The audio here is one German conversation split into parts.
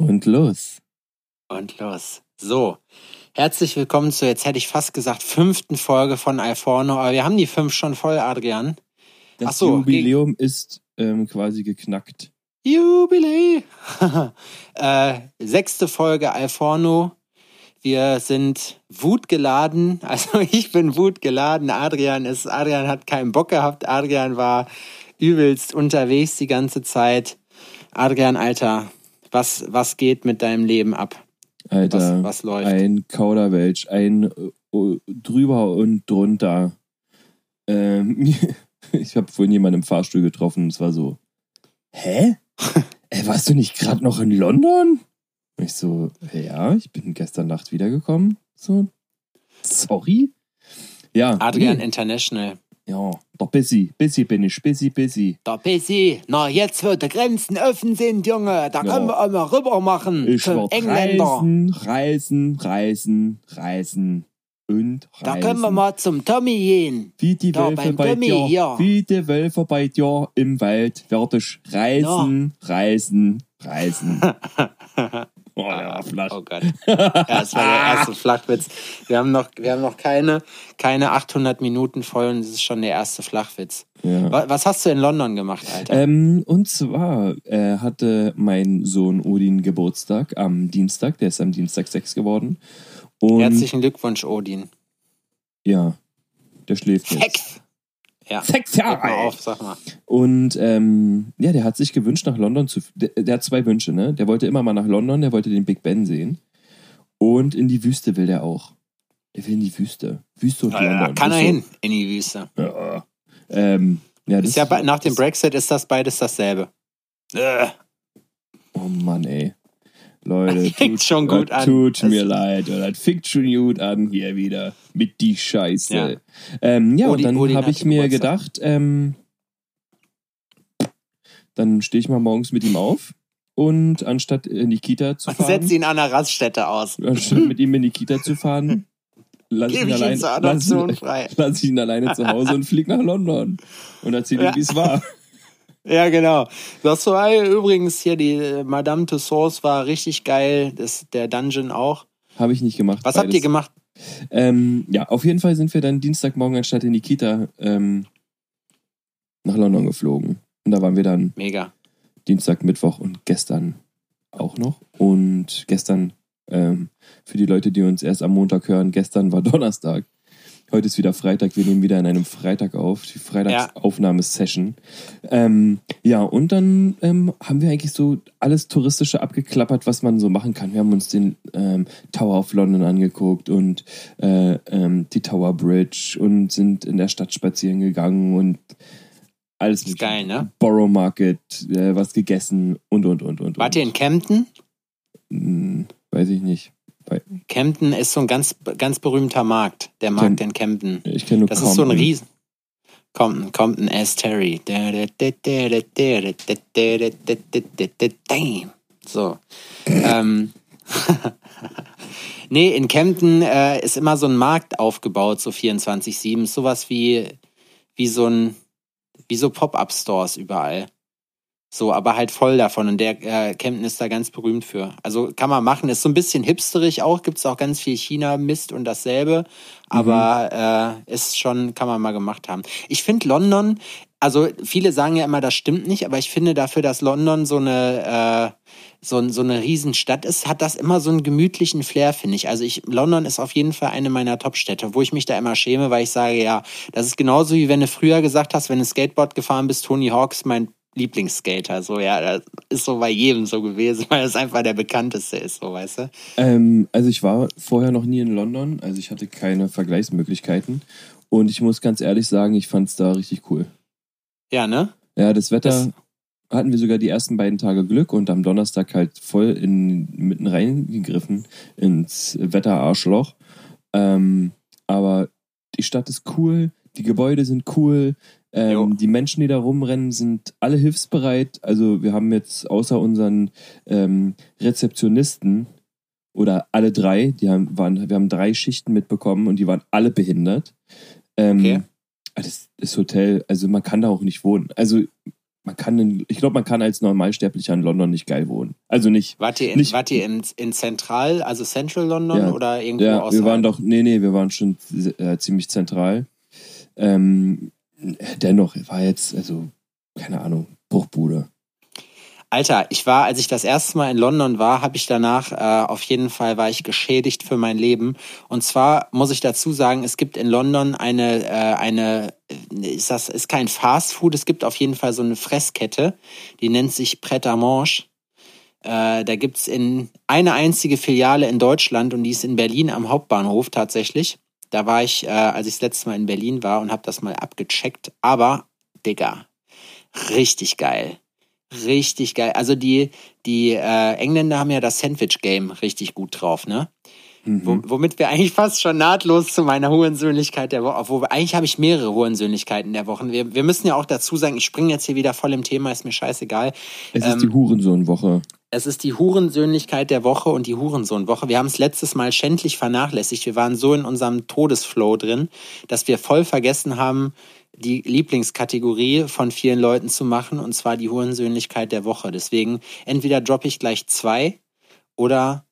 Und los. Und los. So. Herzlich willkommen zur, jetzt hätte ich fast gesagt, fünften Folge von Alforno, aber wir haben die fünf schon voll, Adrian. Das Ach so, Jubiläum ist ähm, quasi geknackt. Jubiläum! äh, sechste Folge Alforno. Wir sind wutgeladen. Also ich bin wutgeladen. Adrian ist, Adrian hat keinen Bock gehabt. Adrian war übelst unterwegs die ganze Zeit. Adrian, Alter, was, was geht mit deinem Leben ab? Alter, Was- was läuft? ein Kauderwelsch, ein äh, drüber und drunter. Ähm, ich habe vorhin jemanden im Fahrstuhl getroffen und es war so, hä? Ey, warst du nicht gerade noch in London? Und ich so, ja, ich bin gestern Nacht wiedergekommen. So, sorry? Ja, Adrian nee. International. Ja, doch busy, busy bin ich, busy, busy. Der PC, na jetzt, wo die Grenzen offen sind, Junge, da Ja. können wir auch mal rüber machen Ich zum Engländer. reisen, reisen, reisen, reisen und reisen. Da können wir mal zum Tommy gehen. Wie die Da Wölfe bei Tommy dir, hier. wie die Wölfe bei dir im Wald werde ich reisen, reisen, reisen. oh, der war flach. Oh Gott. Ja, das war der erste Flachwitz. Wir haben noch, wir haben noch keine, keine 800 Minuten voll und das ist schon der erste Flachwitz. Ja. Wa- Was hast du in London gemacht, Alter? Ähm, und zwar äh, hatte mein Sohn Odin Geburtstag am Dienstag, der ist am Dienstag sechs geworden. Und Herzlichen Glückwunsch, Odin. ja, der schläft jetzt. Sex! Ja, Sechs Jahre mal auf, sag mal. Und ähm, ja, der hat sich gewünscht, nach London zu. Der, der hat zwei Wünsche, ne? Der wollte immer mal nach London, der wollte den Big Ben sehen. Und in die Wüste will der auch. Der will in die Wüste. Wüste und Ja, London. kann Das er hin, in die Wüste. Ja. Ähm, ja, das Ist ja nach dem Brexit ist das beides dasselbe. Äh, Oh Mann, ey. Leute, Fängt schon gut an. Tut Das- mir leid. Das fängt schon gut an hier wieder. Mit die Scheiße. Ja. Ähm, ja Odin- und dann habe ich mir gedacht, ähm, dann stehe ich mal morgens mit ihm auf und anstatt in die Kita zu fahren, setz ihn an der Raststätte aus. anstatt mit ihm in die Kita zu fahren, lass ihn, ihn allein, lass, frei. lass ihn alleine zu Hause und flieg nach London und erzähl Ja. ihm, wie es war. Ja, genau. Das war übrigens hier, die äh, Madame Tussauds war richtig geil. Das, der Dungeon auch. Habe ich nicht gemacht. Was habt ihr beides. gemacht? Ähm, ja, auf jeden Fall sind wir dann Dienstagmorgen anstatt in die Kita ähm, nach London geflogen. Und da waren wir dann Mega. Dienstag, Mittwoch und gestern auch noch. Und gestern, ähm, für die Leute, die uns erst am Montag hören, gestern war Donnerstag. Heute ist wieder Freitag. Wir nehmen wieder an einem Freitag auf, die Freitagsaufnahmesession. Ähm, ja, und dann ähm, haben wir eigentlich so alles Touristische abgeklappert, was man so machen kann. Wir haben uns den ähm, Tower of London angeguckt und äh, ähm, die Tower Bridge und sind in der Stadt spazieren gegangen und alles Ist geil, ne? Borough Market, äh, was gegessen und und und und. Wart ihr in Camden? Hm, weiß ich nicht. Camden ist so ein ganz, ganz berühmter Markt. Der Markt in Camden. Ich kenne nur Das ist so ein Compton. Riesen. Compton, Compton S. Terry. So. ähm. nee, in Camden äh, ist immer so ein Markt aufgebaut, so 24-7. Ist Sowas wie, wie so ein, wie so Pop-Up-Stores überall. So, aber halt voll davon. Und der äh, Camden ist da ganz berühmt für. Also kann man machen. Ist so ein bisschen hipsterig auch. Gibt's auch ganz viel China-Mist und dasselbe. Aber äh, ist schon, kann man mal gemacht haben. Ich finde London, also viele sagen ja immer, das stimmt nicht, aber ich finde dafür, dass London so eine, äh, so, so eine Riesenstadt ist, hat das immer so einen gemütlichen Flair, finde ich. Also ich, London ist auf jeden Fall eine meiner Top-Städte, wo ich mich da immer schäme, weil ich sage, ja, das ist genauso wie wenn du früher gesagt hast, wenn du Skateboard gefahren bist, Tony Hawks mein Lieblingsskater. So, ja, das ist so bei jedem so gewesen, weil es einfach der bekannteste ist, so, weißt du? Ähm, also ich war vorher noch nie in London, also ich hatte keine Vergleichsmöglichkeiten. Und ich muss ganz ehrlich sagen, ich fand es da richtig cool. Ja, ne? Ja, das Wetter Das- hatten wir sogar die ersten beiden Tage Glück und am Donnerstag halt voll in, mitten reingegriffen ins Wetterarschloch. Ähm, aber die Stadt ist cool, die Gebäude sind cool. Ähm, die Menschen, die da rumrennen, sind alle hilfsbereit. Also wir haben jetzt außer unseren ähm, Rezeptionisten oder alle drei, die haben, waren, wir haben drei Schichten mitbekommen und die waren alle behindert. Ähm, Okay. Das, das Hotel, also man kann da auch nicht wohnen. Also man kann, in, ich glaube, man kann als Normalsterblicher in London nicht geil wohnen. Also nicht. Wart ihr in, nicht, wart ihr in, in Zentral, also Central London Ja. oder irgendwo ja, außerhalb? wir waren doch, nee, nee, wir waren schon äh, ziemlich zentral. Ähm, dennoch war jetzt, also, keine Ahnung, Bruchbude. Alter, ich war, als ich das erste Mal in London war, habe ich danach äh, auf jeden Fall war ich geschädigt für mein Leben. Und zwar muss ich dazu sagen, es gibt in London eine äh, eine äh, ist das ist kein Fast Food, es gibt auf jeden Fall so eine Fresskette, die nennt sich Pret à Manger. Äh, da gibt's in eine einzige Filiale in Deutschland und die ist in Berlin am Hauptbahnhof tatsächlich. Da war ich, äh, als ich das letzte Mal in Berlin war und habe das mal abgecheckt. Aber, Digga, richtig geil. Richtig geil. Also die, die äh, Engländer haben ja das Sandwich-Game richtig gut drauf, ne? Mhm. Wo, womit wir eigentlich fast schon nahtlos zu meiner Hurensöhnlichkeit der Woche, obwohl eigentlich habe ich mehrere Hurensöhnlichkeiten der Woche. Wir, wir müssen ja auch dazu sagen, ich springe jetzt hier wieder voll im Thema, ist mir scheißegal. Es ist ähm, die Hurensohn-Woche. Es ist die Hurensöhnlichkeit der Woche und die Hurensohnwoche. Wir haben es letztes Mal schändlich vernachlässigt. Wir waren so in unserem Todesflow drin, dass wir voll vergessen haben, die Lieblingskategorie von vielen Leuten zu machen, und zwar die Hurensöhnlichkeit der Woche. Deswegen entweder droppe ich gleich zwei oder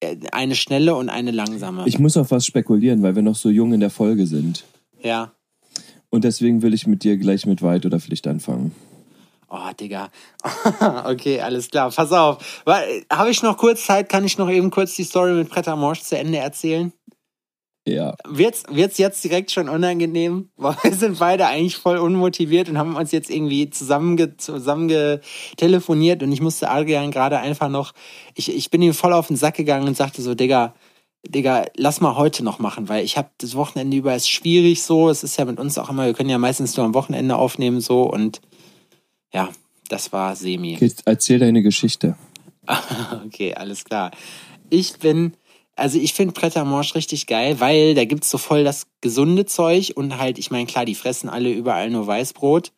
äh, eine schnelle und eine langsame. Ich muss auf was spekulieren, weil wir noch so jung in der Folge sind. ja. Und deswegen will ich mit dir gleich mit Weit oder Pflicht anfangen. Oh, Digga. okay, alles klar. Pass auf. Habe ich noch kurz Zeit? Kann ich noch eben kurz die Story mit Pret Morsch zu Ende erzählen? Ja. Wird's, wird's jetzt direkt schon unangenehm? Weil wir sind beide eigentlich voll unmotiviert und haben uns jetzt irgendwie zusammenge, zusammenge telefoniert und ich musste Adrian gerade einfach noch, ich, ich bin ihm voll auf den Sack gegangen und sagte so, Digga, Digga, lass mal heute noch machen, weil ich habe das Wochenende über ist schwierig so. Es ist ja mit uns auch immer, wir können ja meistens nur am Wochenende aufnehmen so und ja, das war semi. Okay, erzähl deine Geschichte. okay, alles klar. Ich bin, also ich finde Manger richtig geil, weil da gibt's so voll das gesunde Zeug und halt, ich meine, klar, die fressen alle überall nur Weißbrot.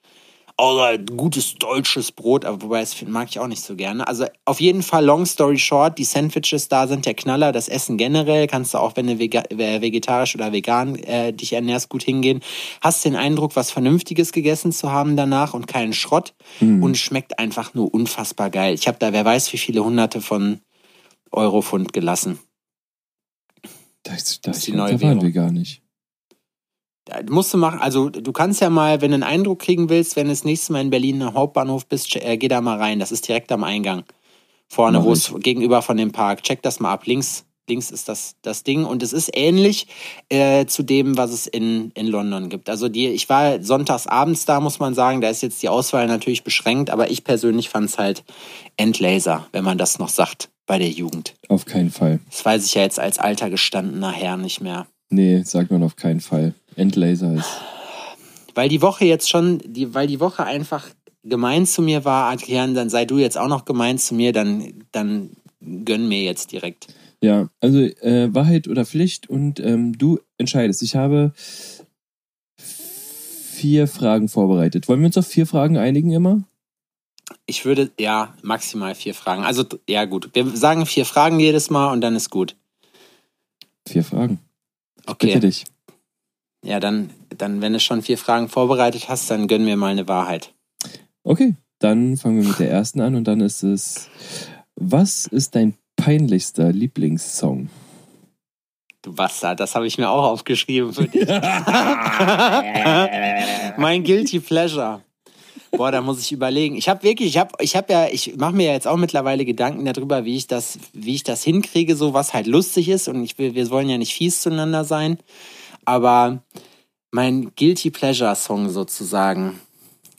Oder gutes deutsches Brot, aber wobei das mag ich auch nicht so gerne. Also auf jeden Fall, long story short, die Sandwiches da sind der Knaller. Das Essen generell kannst du auch, wenn du äh, vegetarisch oder vegan äh, dich ernährst, gut hingehen. Hast den Eindruck, was Vernünftiges gegessen zu haben danach und keinen Schrott. Mhm. Und schmeckt einfach nur unfassbar geil. Ich habe da, wer weiß, wie viele hunderte von Eurofund gelassen. Das, Das das, ist die neue Währung. wir gar nicht. Musst du machen, also du kannst ja mal, wenn du einen Eindruck kriegen willst, wenn du das nächste Mal in Berlin am Hauptbahnhof bist, äh, geh da mal rein. Das ist direkt am Eingang. Vorne, wo es gegenüber von dem Park. Check das mal ab. Links, links ist das, das Ding. Und es ist ähnlich äh, zu dem, was es in, in London gibt. Also die, ich war sonntags abends da, muss man sagen. Da ist jetzt die Auswahl natürlich beschränkt, aber ich persönlich fand es halt Endlaser, wenn man das noch sagt bei der Jugend. Auf keinen Fall. Das weiß ich ja jetzt als alter gestandener Herr nicht mehr. Nee, sagt man auf keinen Fall. Endlaser ist. weil die Woche jetzt schon, die, weil die Woche einfach gemein zu mir war, Adrian, dann sei du jetzt auch noch gemein zu mir, dann, dann gönn mir jetzt direkt. Ja, also äh, Wahrheit oder Pflicht und ähm, du entscheidest. Ich habe vier Fragen vorbereitet. Wollen wir uns auf vier Fragen einigen immer? Ich würde, ja, maximal vier Fragen. Also, ja, gut. Wir sagen vier Fragen jedes Mal und dann ist gut. Vier Fragen. Bitte Okay. dich. Ja, dann, dann, wenn du schon vier Fragen vorbereitet hast, dann gönn mir mal eine Wahrheit. Okay, dann fangen wir mit der ersten an und dann ist es, was ist dein peinlichster Lieblingssong? Du Bastard, das habe ich mir auch aufgeschrieben für dich. mein Guilty Pleasure. Boah, da muss ich überlegen. Ich habe wirklich, ich habe, ich habe ja, ich mache mir ja jetzt auch mittlerweile Gedanken darüber, wie ich das, wie ich das hinkriege, so was halt lustig ist. Und ich will, wir wollen ja nicht fies zueinander sein, aber mein Guilty Pleasure Song sozusagen.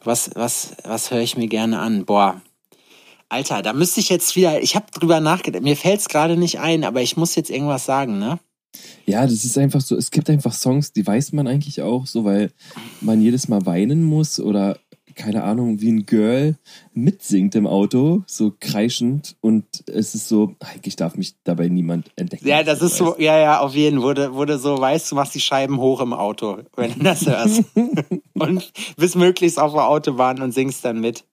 Was, was, was höre ich mir gerne an? Boah, Alter, da müsste ich jetzt wieder. Ich habe drüber nachgedacht. Mir fällt es gerade nicht ein, aber ich muss jetzt irgendwas sagen, ne? Ja, das ist einfach so, es gibt einfach Songs, die weiß man eigentlich auch so, weil man jedes Mal weinen muss oder keine Ahnung, wie ein Girl mitsingt im Auto, so kreischend und es ist so, eigentlich darf mich dabei niemand entdecken. Ja, das ist so, ja, ja, auf jeden Fall. Wurde, wurde so, weißt du, machst die Scheiben hoch im Auto, wenn du das hörst. und bist möglichst auf der Autobahn und singst dann mit.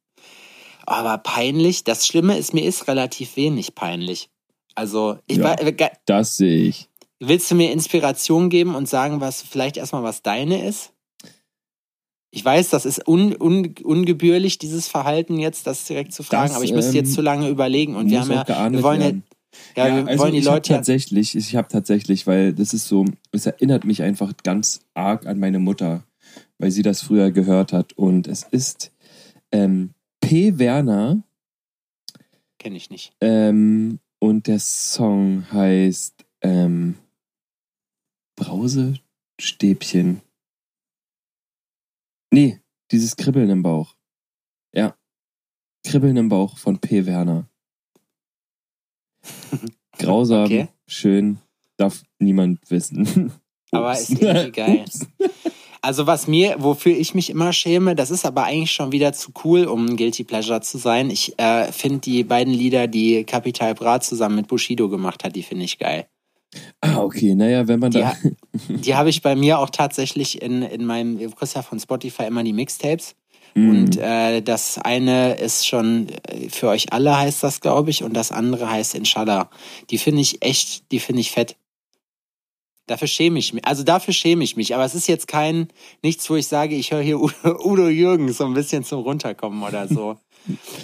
Aber peinlich, das Schlimme ist, mir ist relativ wenig peinlich. Also, ich Ja. war, äh, Das sehe ich. willst du mir Inspiration geben und sagen, was vielleicht erstmal was deine ist? Ich weiß, das ist un, un, ungebührlich, dieses Verhalten jetzt, das direkt zu fragen, Das, aber ich müsste jetzt ähm, zu lange überlegen und wir haben ja, wir wollen ja, werden. ja, wir also wollen die ich hab Leute ja, tatsächlich, ich habe tatsächlich, weil das ist so, es erinnert mich einfach ganz arg an meine Mutter, weil sie das früher gehört hat. Und es ist ähm, P. Werner kenne ich nicht. ähm, und der Song heißt ähm, Brausestäbchen. Nee, dieses Kribbeln im Bauch. Ja. Kribbeln im Bauch von P. Werner. Grausam, Okay. schön, darf niemand wissen. Aber ist irgendwie geil. Also was mir, wofür ich mich immer schäme, das ist aber eigentlich schon wieder zu cool, um ein Guilty Pleasure zu sein. Ich äh, finde die beiden Lieder, die Capital Bra zusammen mit Bushido gemacht hat, die finde ich geil. Ah, okay, naja, wenn man Die, da. Die habe ich bei mir auch tatsächlich in, in meinem, du kriegst ja von Spotify immer die Mixtapes. Mhm. Und äh, das eine ist schon äh, für euch alle heißt das, glaube ich, und das andere heißt Inshallah. Die finde ich echt, die finde ich fett. Dafür schäme ich mich. Also dafür schäme ich mich. Aber es ist jetzt kein nichts, wo ich sage, ich höre hier Udo, Udo Jürgens so ein bisschen zum Runterkommen oder so.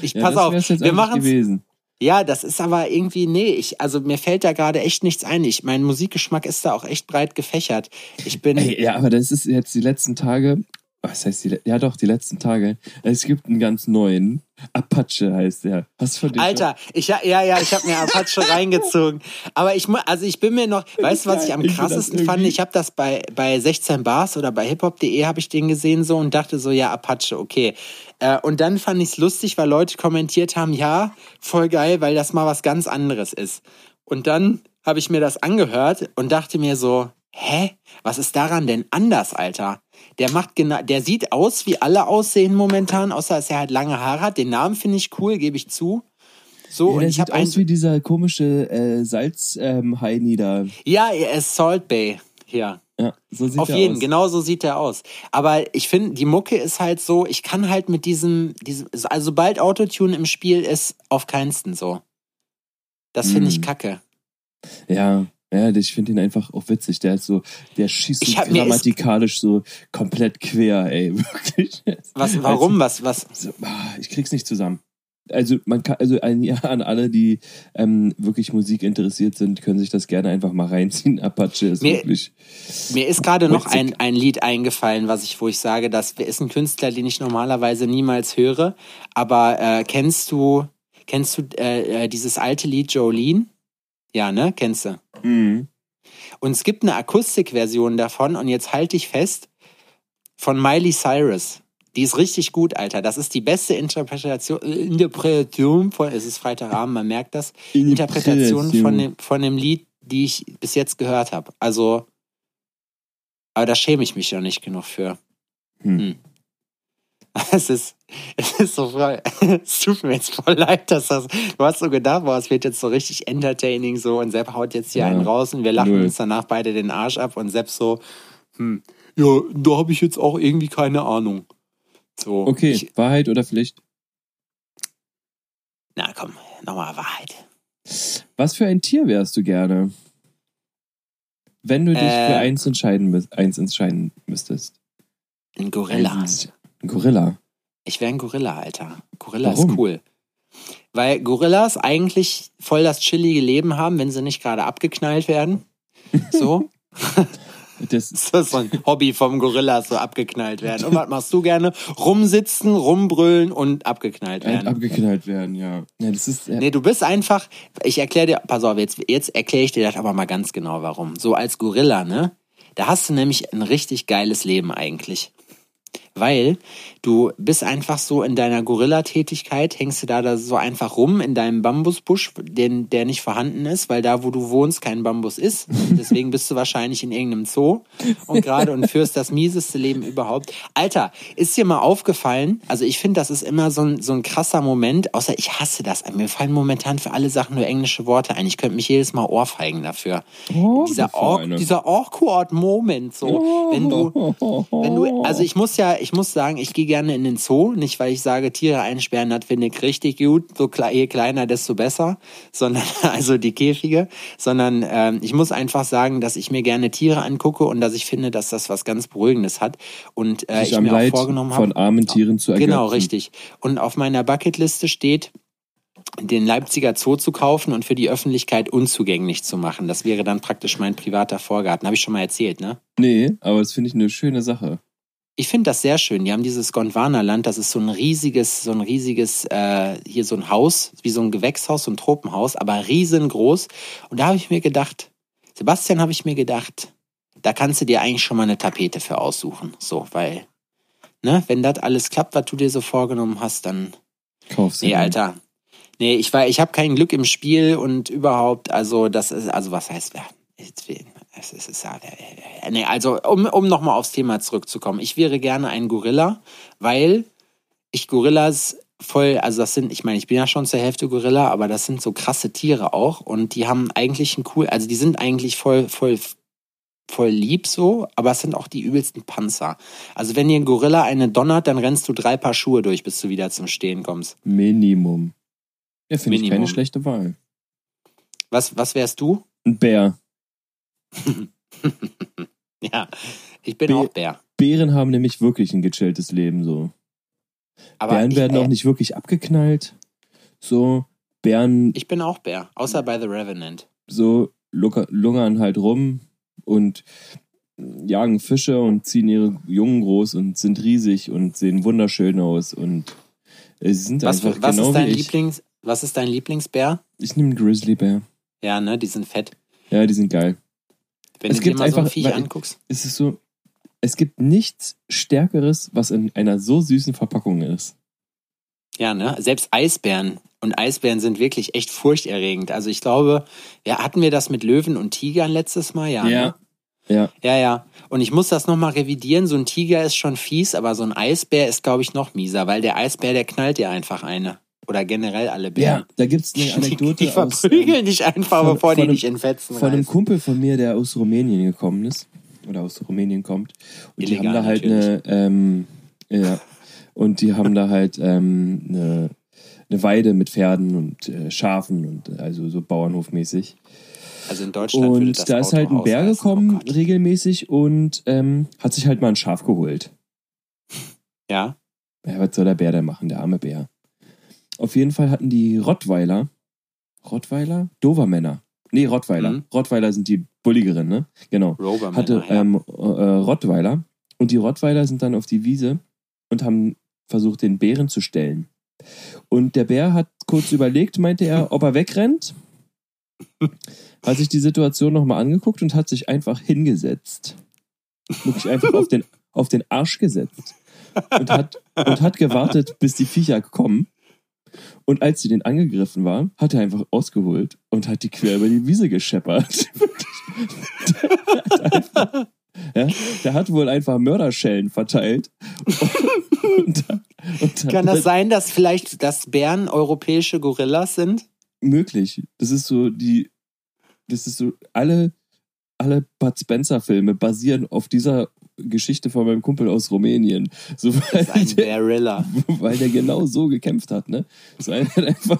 Ich ja, pass auf, wir machen gewesen. Ja, das ist aber irgendwie, nee, ich, also mir fällt da gerade echt nichts ein. Ich, mein Musikgeschmack ist da auch echt breit gefächert. Ich bin, Ey, ja, aber das ist jetzt die letzten Tage. Was heißt die? Ja, doch, die letzten Tage. Es gibt einen ganz neuen. Apache heißt der. Hast du von Alter, ich, ja, ja, ich habe mir Apache reingezogen. Aber ich, also ich bin mir noch, weißt du, was ich am Ich krassesten fand? Ich habe das bei, bei 16 Bars oder bei hiphop.de habe ich den gesehen so und dachte so, ja, Apache, okay. Äh, und dann fand ich es lustig, weil Leute kommentiert haben, ja, voll geil, weil das mal was ganz anderes ist. Und dann habe ich mir das angehört und dachte mir so, hä, was ist daran denn anders, Alter? Der macht genau, der sieht aus, wie alle aussehen momentan, außer dass er halt lange Haare hat. Den Namen finde ich cool, gebe ich zu. So, Ja, und der ich sieht aus wie dieser komische äh, Salz-Heini da. ja, er ist Salt Bay hier. Ja, so sieht Auf er jeden, aus. genau so sieht er aus. Aber ich finde, die Mucke ist halt so, ich kann halt mit diesem, diesem also sobald Autotune im Spiel ist, auf keinsten so. Das finde ich Mm. kacke. Ja, ja, ich finde ihn einfach auch witzig. Der ist so, der schießt so grammatikalisch so komplett quer, ey, wirklich. Was, warum, was, was? Also, ah, ich krieg's nicht zusammen. Also man kann, also ein Ja an alle, die ähm, wirklich Musik interessiert sind, können sich das gerne einfach mal reinziehen. Apache ist Mir- wirklich. Mir ist gerade noch ein, ein Lied eingefallen, was ich, wo ich sage, das ist ein Künstler, den ich normalerweise niemals höre. Aber äh, kennst du, kennst du äh, äh, dieses alte Lied Jolene? Ja, ne? Kennst du? Mhm. Und es gibt eine Akustikversion davon, und jetzt halte ich fest, von Miley Cyrus. Die ist richtig gut, Alter. Das ist die beste Interpretation, Interpretation von, es ist Freitagabend, man merkt das, Interpretation von dem, von dem Lied, die ich bis jetzt gehört habe. Also, aber da schäme ich mich ja nicht genug für. Hm. Es ist, es ist so voll, es tut mir jetzt voll leid, dass das, du hast so gedacht, boah, es wird jetzt so richtig entertaining so und Sepp haut jetzt hier Ja, einen raus und wir lachen null. uns danach beide den Arsch ab und Sepp so, hm, ja, da habe ich jetzt auch irgendwie keine Ahnung. So, Okay, Ich, Wahrheit oder Pflicht? na komm, nochmal Wahrheit. Was für ein Tier wärst du gerne? Wenn du dich Äh. für eins entscheiden, eins entscheiden müsstest. Ein Gorilla. Eins- Ein Gorilla. Ich wäre ein Gorilla, Alter. Gorilla Warum? ist cool. Weil Gorillas eigentlich voll das chillige Leben haben, wenn sie nicht gerade abgeknallt werden. So. Das, Das ist so ein Hobby vom Gorilla, so abgeknallt werden. Und was machst du gerne? Rumsitzen, rumbrüllen und abgeknallt werden. abgeknallt werden, ja. ja das ist, ja, Nee, du bist einfach, ich erkläre dir, pass auf, jetzt, jetzt erkläre ich dir das aber mal ganz genau, warum. So als Gorilla, ne? Da hast du nämlich ein richtig geiles Leben eigentlich. Weil du bist einfach so in deiner Gorilla-Tätigkeit, hängst du da, da so einfach rum in deinem Bambusbusch, den, der nicht vorhanden ist, weil da, wo du wohnst, kein Bambus ist. Deswegen bist du wahrscheinlich in irgendeinem Zoo und gerade und führst das mieseste Leben überhaupt. Alter, ist dir mal aufgefallen, also ich finde, das ist immer so ein, so ein krasser Moment, außer ich hasse das. Mir fallen momentan für alle Sachen nur englische Worte ein. Ich könnte mich jedes Mal ohrfeigen dafür. Oh, dieser, eine. dieser awkward Moment, so, wenn du, wenn du, also ich muss ja, ich ich muss sagen, ich gehe gerne in den Zoo, nicht weil ich sage, Tiere einsperren, das finde ich richtig gut, so je kleiner, desto besser, sondern also die Käfige, sondern ähm, ich muss einfach sagen, dass ich mir gerne Tiere angucke und dass ich finde, dass das was ganz Beruhigendes hat und äh, ich mir Leid auch vorgenommen von habe, armen Tieren zu ergötzen. genau richtig. Und auf meiner Bucketliste steht den Leipziger Zoo zu kaufen und für die Öffentlichkeit unzugänglich zu machen. Das wäre dann praktisch mein privater Vorgarten. Habe ich schon mal erzählt, ne? Nee, aber das finde ich eine schöne Sache. Ich finde das sehr schön. Die haben dieses Gondwana-Land, das ist so ein riesiges, so ein riesiges, äh, hier so ein Haus, wie so ein Gewächshaus, so ein Tropenhaus, aber riesengroß. Und da habe ich mir gedacht, Sebastian, habe ich mir gedacht, da kannst du dir eigentlich schon mal eine Tapete für aussuchen. So, weil, ne, wenn das alles klappt, was du dir so vorgenommen hast, dann. Kauf's Nee. Alter. Nee, ich war, ich habe kein Glück im Spiel und überhaupt, also das ist, also was heißt, ja, jetzt will- es ist, es ist, ja, äh, nee, also um, um nochmal aufs Thema zurückzukommen, ich wäre gerne ein Gorilla, weil ich Gorillas voll, also das sind, ich meine, ich bin ja schon zur Hälfte Gorilla, aber das sind so krasse Tiere auch und die haben eigentlich ein cool, also die sind eigentlich voll, voll, voll lieb so, aber es sind auch die übelsten Panzer. Also wenn dir ein Gorilla eine donnert, dann rennst du drei Paar Schuhe durch, bis du wieder zum Stehen kommst. Minimum. Ja, finde ich keine schlechte Wahl. Was, was wärst du? Ein Bär. Ja, ich bin Bär. auch Bär. Bären haben nämlich wirklich ein gechilltes Leben so. Aber Bären ich, werden äh, auch nicht wirklich abgeknallt. So, Bären ich bin auch Bär, außer bei The Revenant. so lungern halt rum und jagen Fische und ziehen ihre Jungen groß und sind riesig und sehen wunderschön aus und äh, sie sind Was, einfach was genau ist dein wie ich. Lieblings, was ist dein Lieblingsbär? Ich nehme einen Grizzlybär. Ja, ne, die sind fett. Ja, die sind geil. Wenn Es du dir gibt mal so ein einfach- Viech anguckst. Es ist so, es gibt nichts Stärkeres, was in einer so süßen Verpackung ist. Ja, ne? Selbst Eisbären. Und Eisbären sind wirklich echt furchterregend. Also ich glaube, ja, hatten wir das mit Löwen und Tigern letztes Mal? Ja. Ja. Ne? Ja. Ja, ja. Und ich muss das nochmal revidieren. So ein Tiger ist schon fies, aber so ein Eisbär ist, glaube ich, noch mieser, weil der Eisbär, der knallt dir einfach eine. Oder generell alle Bären. Ja, da gibt's eine Die, Anekdote die aus, verprügeln dich einfach, von- bevor die von dich in Fetzen von einem reißen. Kumpel von mir, der aus Rumänien gekommen ist. Oder aus Rumänien kommt. Und die Illegal haben da halt eine, ähm, ja, und die haben da halt ähm, eine, eine Weide mit Pferden und äh, Schafen und also so Bauernhofmäßig. Also in Deutschland Und da ist halt ein Bär ausreißen. gekommen, Oh regelmäßig, und ähm, hat sich halt mal ein Schaf geholt. Ja. Ja, was soll der Bär denn machen, der arme Bär? Auf jeden Fall hatten die Rottweiler, Rottweiler? Dovermänner. Nee, Rottweiler. Mhm. Rottweiler sind die bulligeren, ne? Genau. Hatte ähm, äh, Rottweiler. Und die Rottweiler sind dann auf die Wiese und haben versucht, den Bären zu stellen. Und der Bär hat kurz überlegt, meinte er, ob er wegrennt. Hat sich die Situation nochmal angeguckt und hat sich einfach hingesetzt. Wirklich einfach auf den, auf den Arsch gesetzt. Und hat, und hat gewartet, bis die Viecher kommen. Und als sie den angegriffen war, hat er einfach ausgeholt und hat die quer über die Wiese gescheppert. der, ja, der hat wohl einfach Mörderschellen verteilt. Und, und hat Kann das sein, dass vielleicht das Bären europäische Gorillas sind? möglich. Das ist so die, das ist so alle, alle Bud Spencer Filme basieren auf dieser Geschichte von meinem Kumpel aus Rumänien. So, weil, Das ist ein der, Bärilla. weil der genau so gekämpft hat, ne? So einer hat einfach,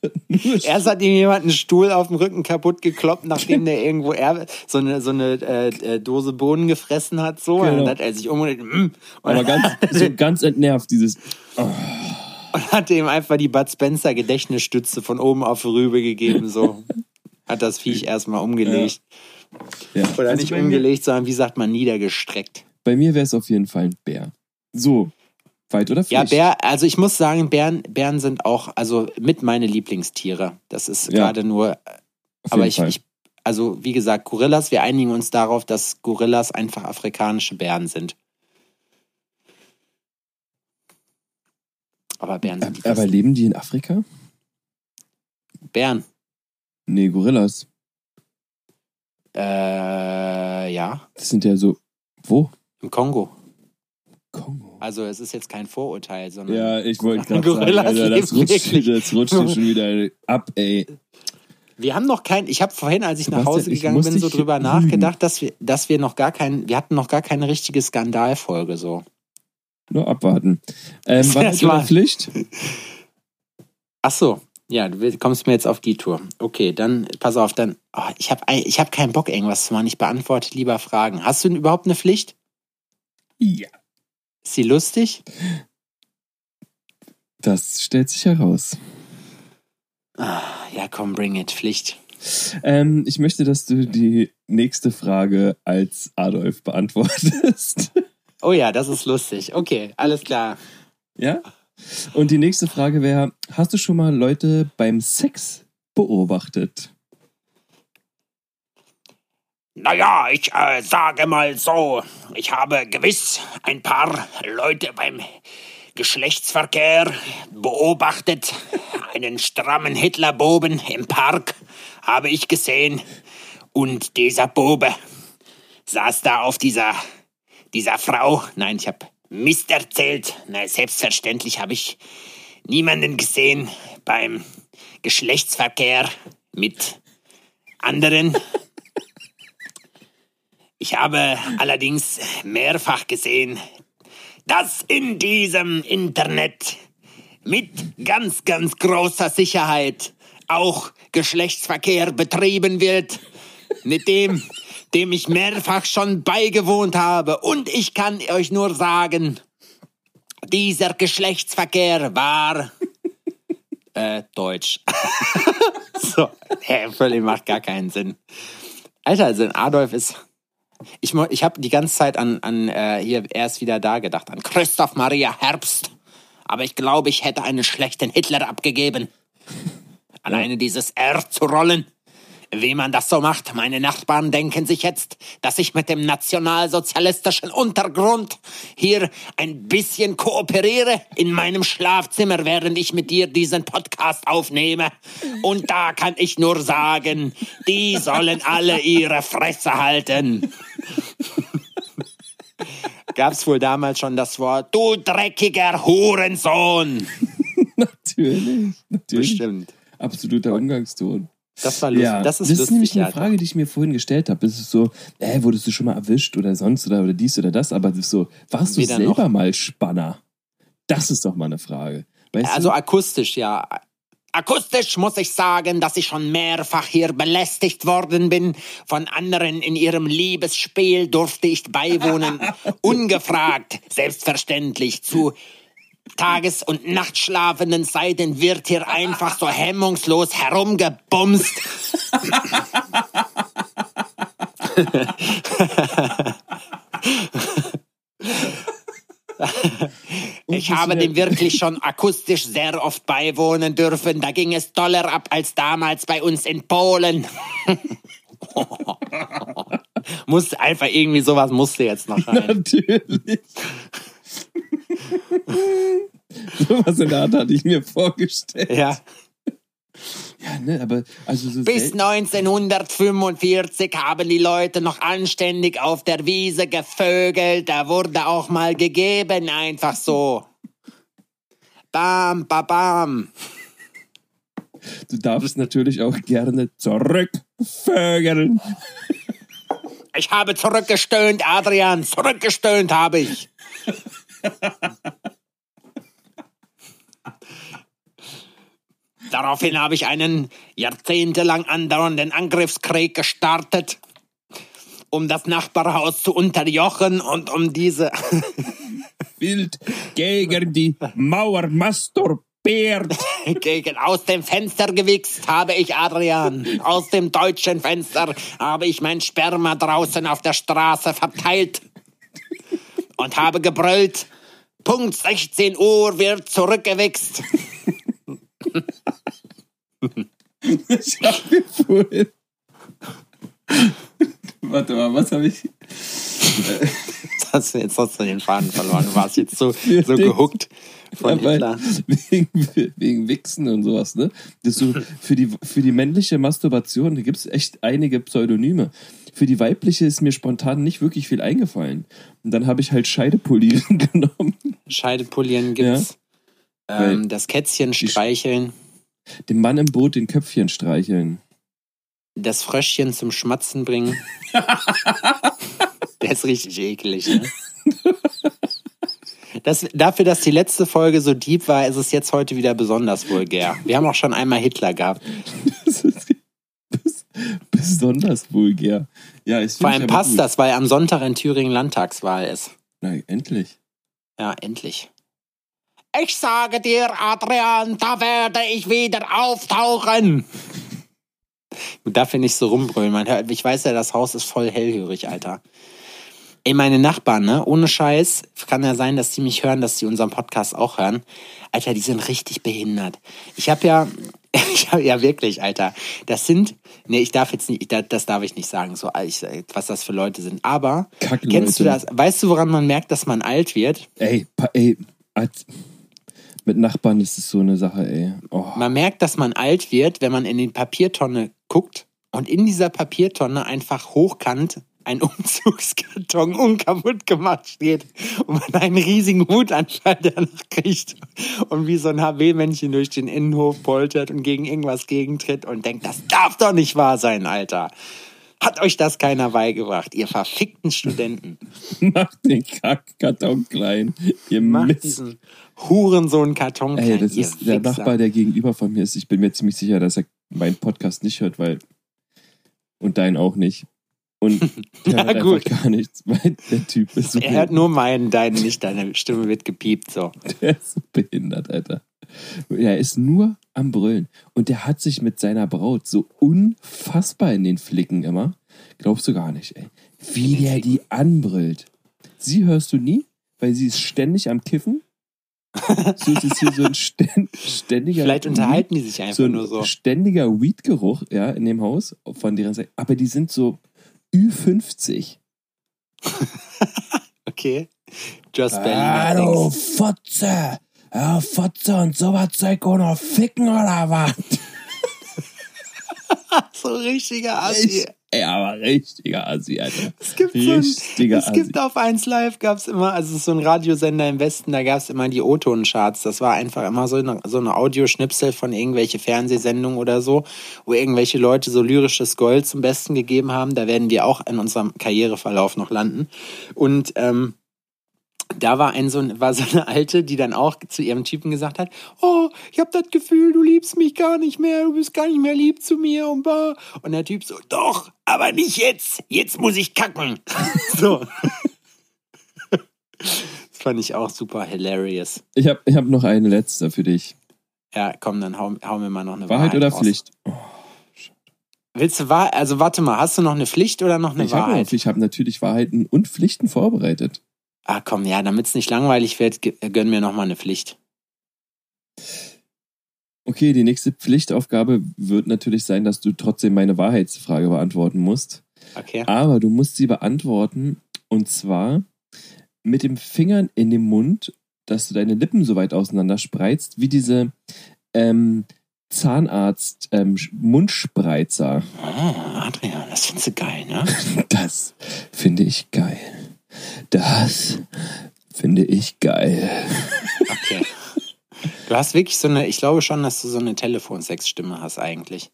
Erst hat ihm jemand einen Stuhl auf dem Rücken kaputt gekloppt, nachdem der irgendwo er so eine, so eine äh, äh, Dose Bohnen gefressen hat. So. Und Genau. dann hat er sich umgedreht mm, und, aber ganz, so ganz entnervt, dieses, und hat ihm einfach die Bud Spencer Gedächtnisstütze von oben auf die Rübe gegeben. So. Hat das Viech erstmal umgelegt. ja. Oder Also nicht umgelegt, sondern wie sagt man, niedergestreckt. Bei mir wäre es auf jeden Fall ein Bär. So, weit oder Ja, Pflicht? Bär, also ich muss sagen, Bären, Bären sind auch, also mit meine Lieblingstiere. Das ist Ja. gerade nur, Auf aber ich, ich, also wie gesagt, Gorillas, wir einigen uns darauf, dass Gorillas einfach afrikanische Bären sind. Aber Bären sind die aber besten. leben die in Afrika? Bären. Nee, Gorillas. Äh, ja, Das sind ja so, wo? im Kongo. Kongo. Also es ist jetzt kein Vorurteil, sondern Ja, ich wollte gerade sagen, Alter, das leben rutscht, das rutscht hier schon wieder ab, ey. Wir haben noch kein, ich habe vorhin, als ich nach Sebastian, Hause ich gegangen bin, so drüber nachgedacht, dass wir, dass wir noch gar kein, wir hatten noch gar keine richtige Skandalfolge so. nur abwarten. Ähm, war Das das Pflicht? Ach so. Ja, du kommst mir jetzt auf die Tour. Okay, dann pass auf, dann. Oh, ich habe ich hab keinen Bock, irgendwas zu machen. Ich beantworte lieber Fragen. Hast du denn überhaupt eine Pflicht? Ja. Ist sie lustig? Das stellt sich heraus. Ah, ja, komm, bring it. Pflicht. Ähm, ich möchte, dass du die nächste Frage als Adolf beantwortest. Oh ja, das ist lustig. Okay, alles klar. ja? Und die nächste Frage wäre: Hast du schon mal Leute beim Sex beobachtet? Naja, ich äh, sage mal so, ich habe gewiss ein paar Leute beim Geschlechtsverkehr beobachtet. Einen strammen Hitlerboben im Park habe ich gesehen. Und dieser Bobe saß da auf dieser, dieser Frau. Nein, ich habe Mist erzählt. Na, selbstverständlich habe ich niemanden gesehen beim Geschlechtsverkehr mit anderen. Ich habe allerdings mehrfach gesehen, dass in diesem Internet mit ganz, ganz großer Sicherheit auch Geschlechtsverkehr betrieben wird, mit dem, dem ich mehrfach schon beigewohnt habe. Und ich kann euch nur sagen, dieser Geschlechtsverkehr war Äh, Deutsch. so, hä, völlig macht gar keinen Sinn. Alter, also Adolf ist. Ich, ich habe die ganze Zeit an, an äh, hier, er ist wieder da gedacht, an Christoph Maria Herbst. Aber ich glaube, ich hätte einen schlechten Hitler abgegeben. Alleine dieses R zu rollen. Wie man das so macht, meine Nachbarn denken sich jetzt, dass ich mit dem nationalsozialistischen Untergrund hier ein bisschen kooperiere in meinem Schlafzimmer, während ich mit dir diesen Podcast aufnehme. Und da kann ich nur sagen, die sollen alle ihre Fresse halten. gab's wohl damals schon das Wort. Du dreckiger Hurensohn! Natürlich. Natürlich. Bestimmt. Absoluter Umgangston. Das war lustig. Ja, das ist das ist nämlich eine Alter. Frage, die ich mir vorhin gestellt habe. Es ist so, äh, wurdest du schon mal erwischt oder sonst oder, oder dies oder das? Aber das so, warst du Weder selber noch. mal Spanner? Das ist doch mal eine Frage. Weißt Also du? akustisch, ja. Akustisch muss ich sagen, dass ich schon mehrfach hier belästigt worden bin. Von anderen in ihrem Liebesspiel durfte ich beiwohnen. Ungefragt, selbstverständlich. Zu Tages- und Nachtschlafenden Seiten wird hier einfach so hemmungslos herumgebumst. Ich habe dem wirklich schon akustisch sehr oft beiwohnen dürfen. Da ging es doller ab als damals bei uns in Polen. Muss einfach irgendwie sowas musste jetzt noch rein. Natürlich. So was in der Art hatte ich mir vorgestellt. ja. Ja, ne, aber also so Bis selten- 1945 haben die Leute noch anständig auf der Wiese gevögelt. Da wurde auch mal gegeben, einfach so. Bam, bam, bam. du darfst natürlich auch gerne zurückvögeln. Ich habe zurückgestöhnt, Adrian. Zurückgestöhnt habe ich. Daraufhin habe ich einen jahrzehntelang andauernden Angriffskrieg gestartet, um das Nachbarhaus zu unterjochen und um diese Wild gegen die Mauer masturbiert. gegen aus dem Fenster gewichst habe ich Adrian. Aus dem deutschen Fenster habe ich mein Sperma draußen auf der Straße verteilt und habe gebrüllt. Punkt 16 Uhr wird zurückgewichst. Ich hab mir vorhin. Warte mal, was habe ich? Das, jetzt hast du den Faden verloren. Du warst jetzt so, so gehuckt von Ja, Hitler. wegen, wegen Wichsen und sowas, ne? Das so, für, die, für die männliche Masturbation, gibt es echt einige Pseudonyme. Für die weibliche ist mir spontan nicht wirklich viel eingefallen. Und dann habe ich halt Scheidepolieren genommen. Scheidepolieren gibt's. Weil- Ähm, das Kätzchen streicheln. Dem Mann im Boot den Köpfchen streicheln. Das Fröschchen zum Schmatzen bringen. Der ist richtig eklig. Ne? Das, dafür, dass die letzte Folge so deep war, ist es jetzt heute wieder besonders vulgär. Wir haben auch schon einmal Hitler gehabt. Das ist besonders vulgär. Ja, ich Vor allem passt das, weil am Sonntag in Thüringen Landtagswahl ist. Na, endlich. Ja, endlich. Ich sage dir, Adrian, da werde ich wieder auftauchen. Du darfst ja nicht so rumbrüllen. Man hört, ich weiß ja, das Haus ist voll hellhörig, Alter. Ey, meine Nachbarn, ne? Ohne Scheiß. Kann ja sein, dass die mich hören, dass die unseren Podcast auch hören. Alter, die sind richtig behindert. Ich habe ja, ich hab, ja wirklich, Alter. Das sind, nee, ich darf jetzt nicht, das, darf ich nicht sagen, so, ich, was das für Leute sind. Aber, Kackleute. kennst du das? Weißt du, woran man merkt, dass man alt wird? Ey, ey, als, mit Nachbarn ist es so eine Sache, ey. Oh. Man merkt, dass man alt wird, wenn man in die Papiertonne guckt und in dieser Papiertonne einfach hochkant ein Umzugskarton unkaputt gemacht steht und man einen riesigen Wutanfall danach kriegt und wie so ein HB-Männchen durch den Innenhof poltert und gegen irgendwas gegentritt und denkt, das darf doch nicht wahr sein, Alter. Hat euch das keiner beigebracht, ihr verfickten Studenten. Macht den Kackkarton klein. Ihr Macht Mist. diesen Hurensohn-Karton Ey, klein, das ihr ist der Wichser. Nachbar, der gegenüber von mir ist. Ich bin mir ziemlich sicher, dass er meinen Podcast nicht hört, weil. Und deinen auch nicht. Und der hört gut. einfach gar nichts, weil der Typ ist so Er hört nur meinen, deinen nicht, deine Stimme wird gepiept, so. Der ist so behindert, Alter. Er ist nur am Brüllen. Und der hat sich mit seiner Braut so unfassbar in den Flicken immer. Glaubst du gar nicht, ey. Wie der die anbrüllt. Sie hörst du nie, weil sie ist ständig am Kiffen. So ist es hier so ein stä- ständiger. Vielleicht unterhalten die sich einfach so ein nur so. ständiger Weed-Geruch, ja, in dem Haus von deren Seite. Aber die sind so Ü50. Okay. Just Ah, Berliner Things. Fotze! Ja, Fotze und sowas auch noch ficken oder was? So richtiger Assi. Ey, aber richtiger Assi, Alter. Es gibt, so ein, Richtiger es gibt auf 1 Live gab es immer, also es ist so ein Radiosender im Westen, da gab es immer die O-Ton-Charts. Das war einfach immer so eine, so eine Audioschnipsel von irgendwelche Fernsehsendungen oder so, wo irgendwelche Leute so lyrisches Gold zum Besten gegeben haben. Da werden wir auch in unserem Karriereverlauf noch landen. Und ähm, da war ein so war so eine alte, die dann auch zu ihrem Typen gesagt hat, oh, ich habe das Gefühl, du liebst mich gar nicht mehr, du bist gar nicht mehr lieb zu mir und bah. Und der Typ so, Doch, aber nicht jetzt. Jetzt muss ich kacken. so. das fand ich auch super hilarious. Ich habe ich hab noch eine letzte für dich. Ja, komm, dann hau, hau mir mal noch eine Wahrheit Wahrheit oder raus. Pflicht? Oh, Willst du Wahrheit? Also warte mal, hast du noch eine Pflicht oder noch eine ich habe Wahrheit? ich hab natürlich Wahrheiten und Pflichten vorbereitet. Ah, komm, ja, damit es nicht langweilig wird, gönn mir noch mal eine Pflicht. Okay, die nächste Pflichtaufgabe wird natürlich sein, dass du trotzdem meine Wahrheitsfrage beantworten musst. Okay. Aber du musst sie beantworten und zwar mit dem Fingern in dem Mund, dass du deine Lippen so weit auseinander spreizt, wie diese ähm, Zahnarzt ähm, Mundspreizer. Ah, Adrian, das findest du geil, ne? Das finde ich geil. Das finde ich geil. Okay. Du hast wirklich so eine, ich glaube schon, dass du so eine Telefonsex-Stimme hast eigentlich.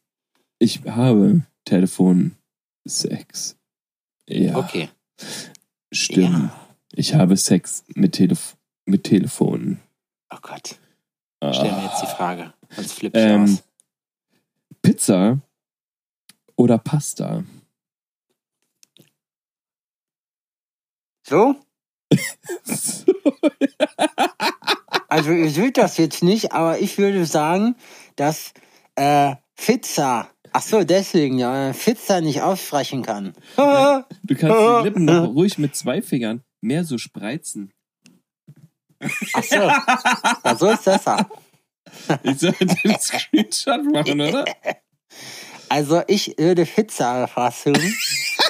Ich habe Telefonsex. Ja, Okay. stimmt. Ja. Ich habe Sex mit, Telef mit Telefonen. Oh Gott. Stell mir jetzt die Frage. Sonst flippe ich Ähm, aus. Pizza oder Pasta? So? Also ihr seht das jetzt nicht, aber ich würde sagen, dass äh, Pizza, ach so, deswegen, ja, Pizza nicht aussprechen kann. Du kannst die Lippen noch ruhig mit zwei Fingern mehr so spreizen. Ach so, ja, so ist besser. Ich sollte den Screenshot machen, oder? Also ich würde bevorzugen.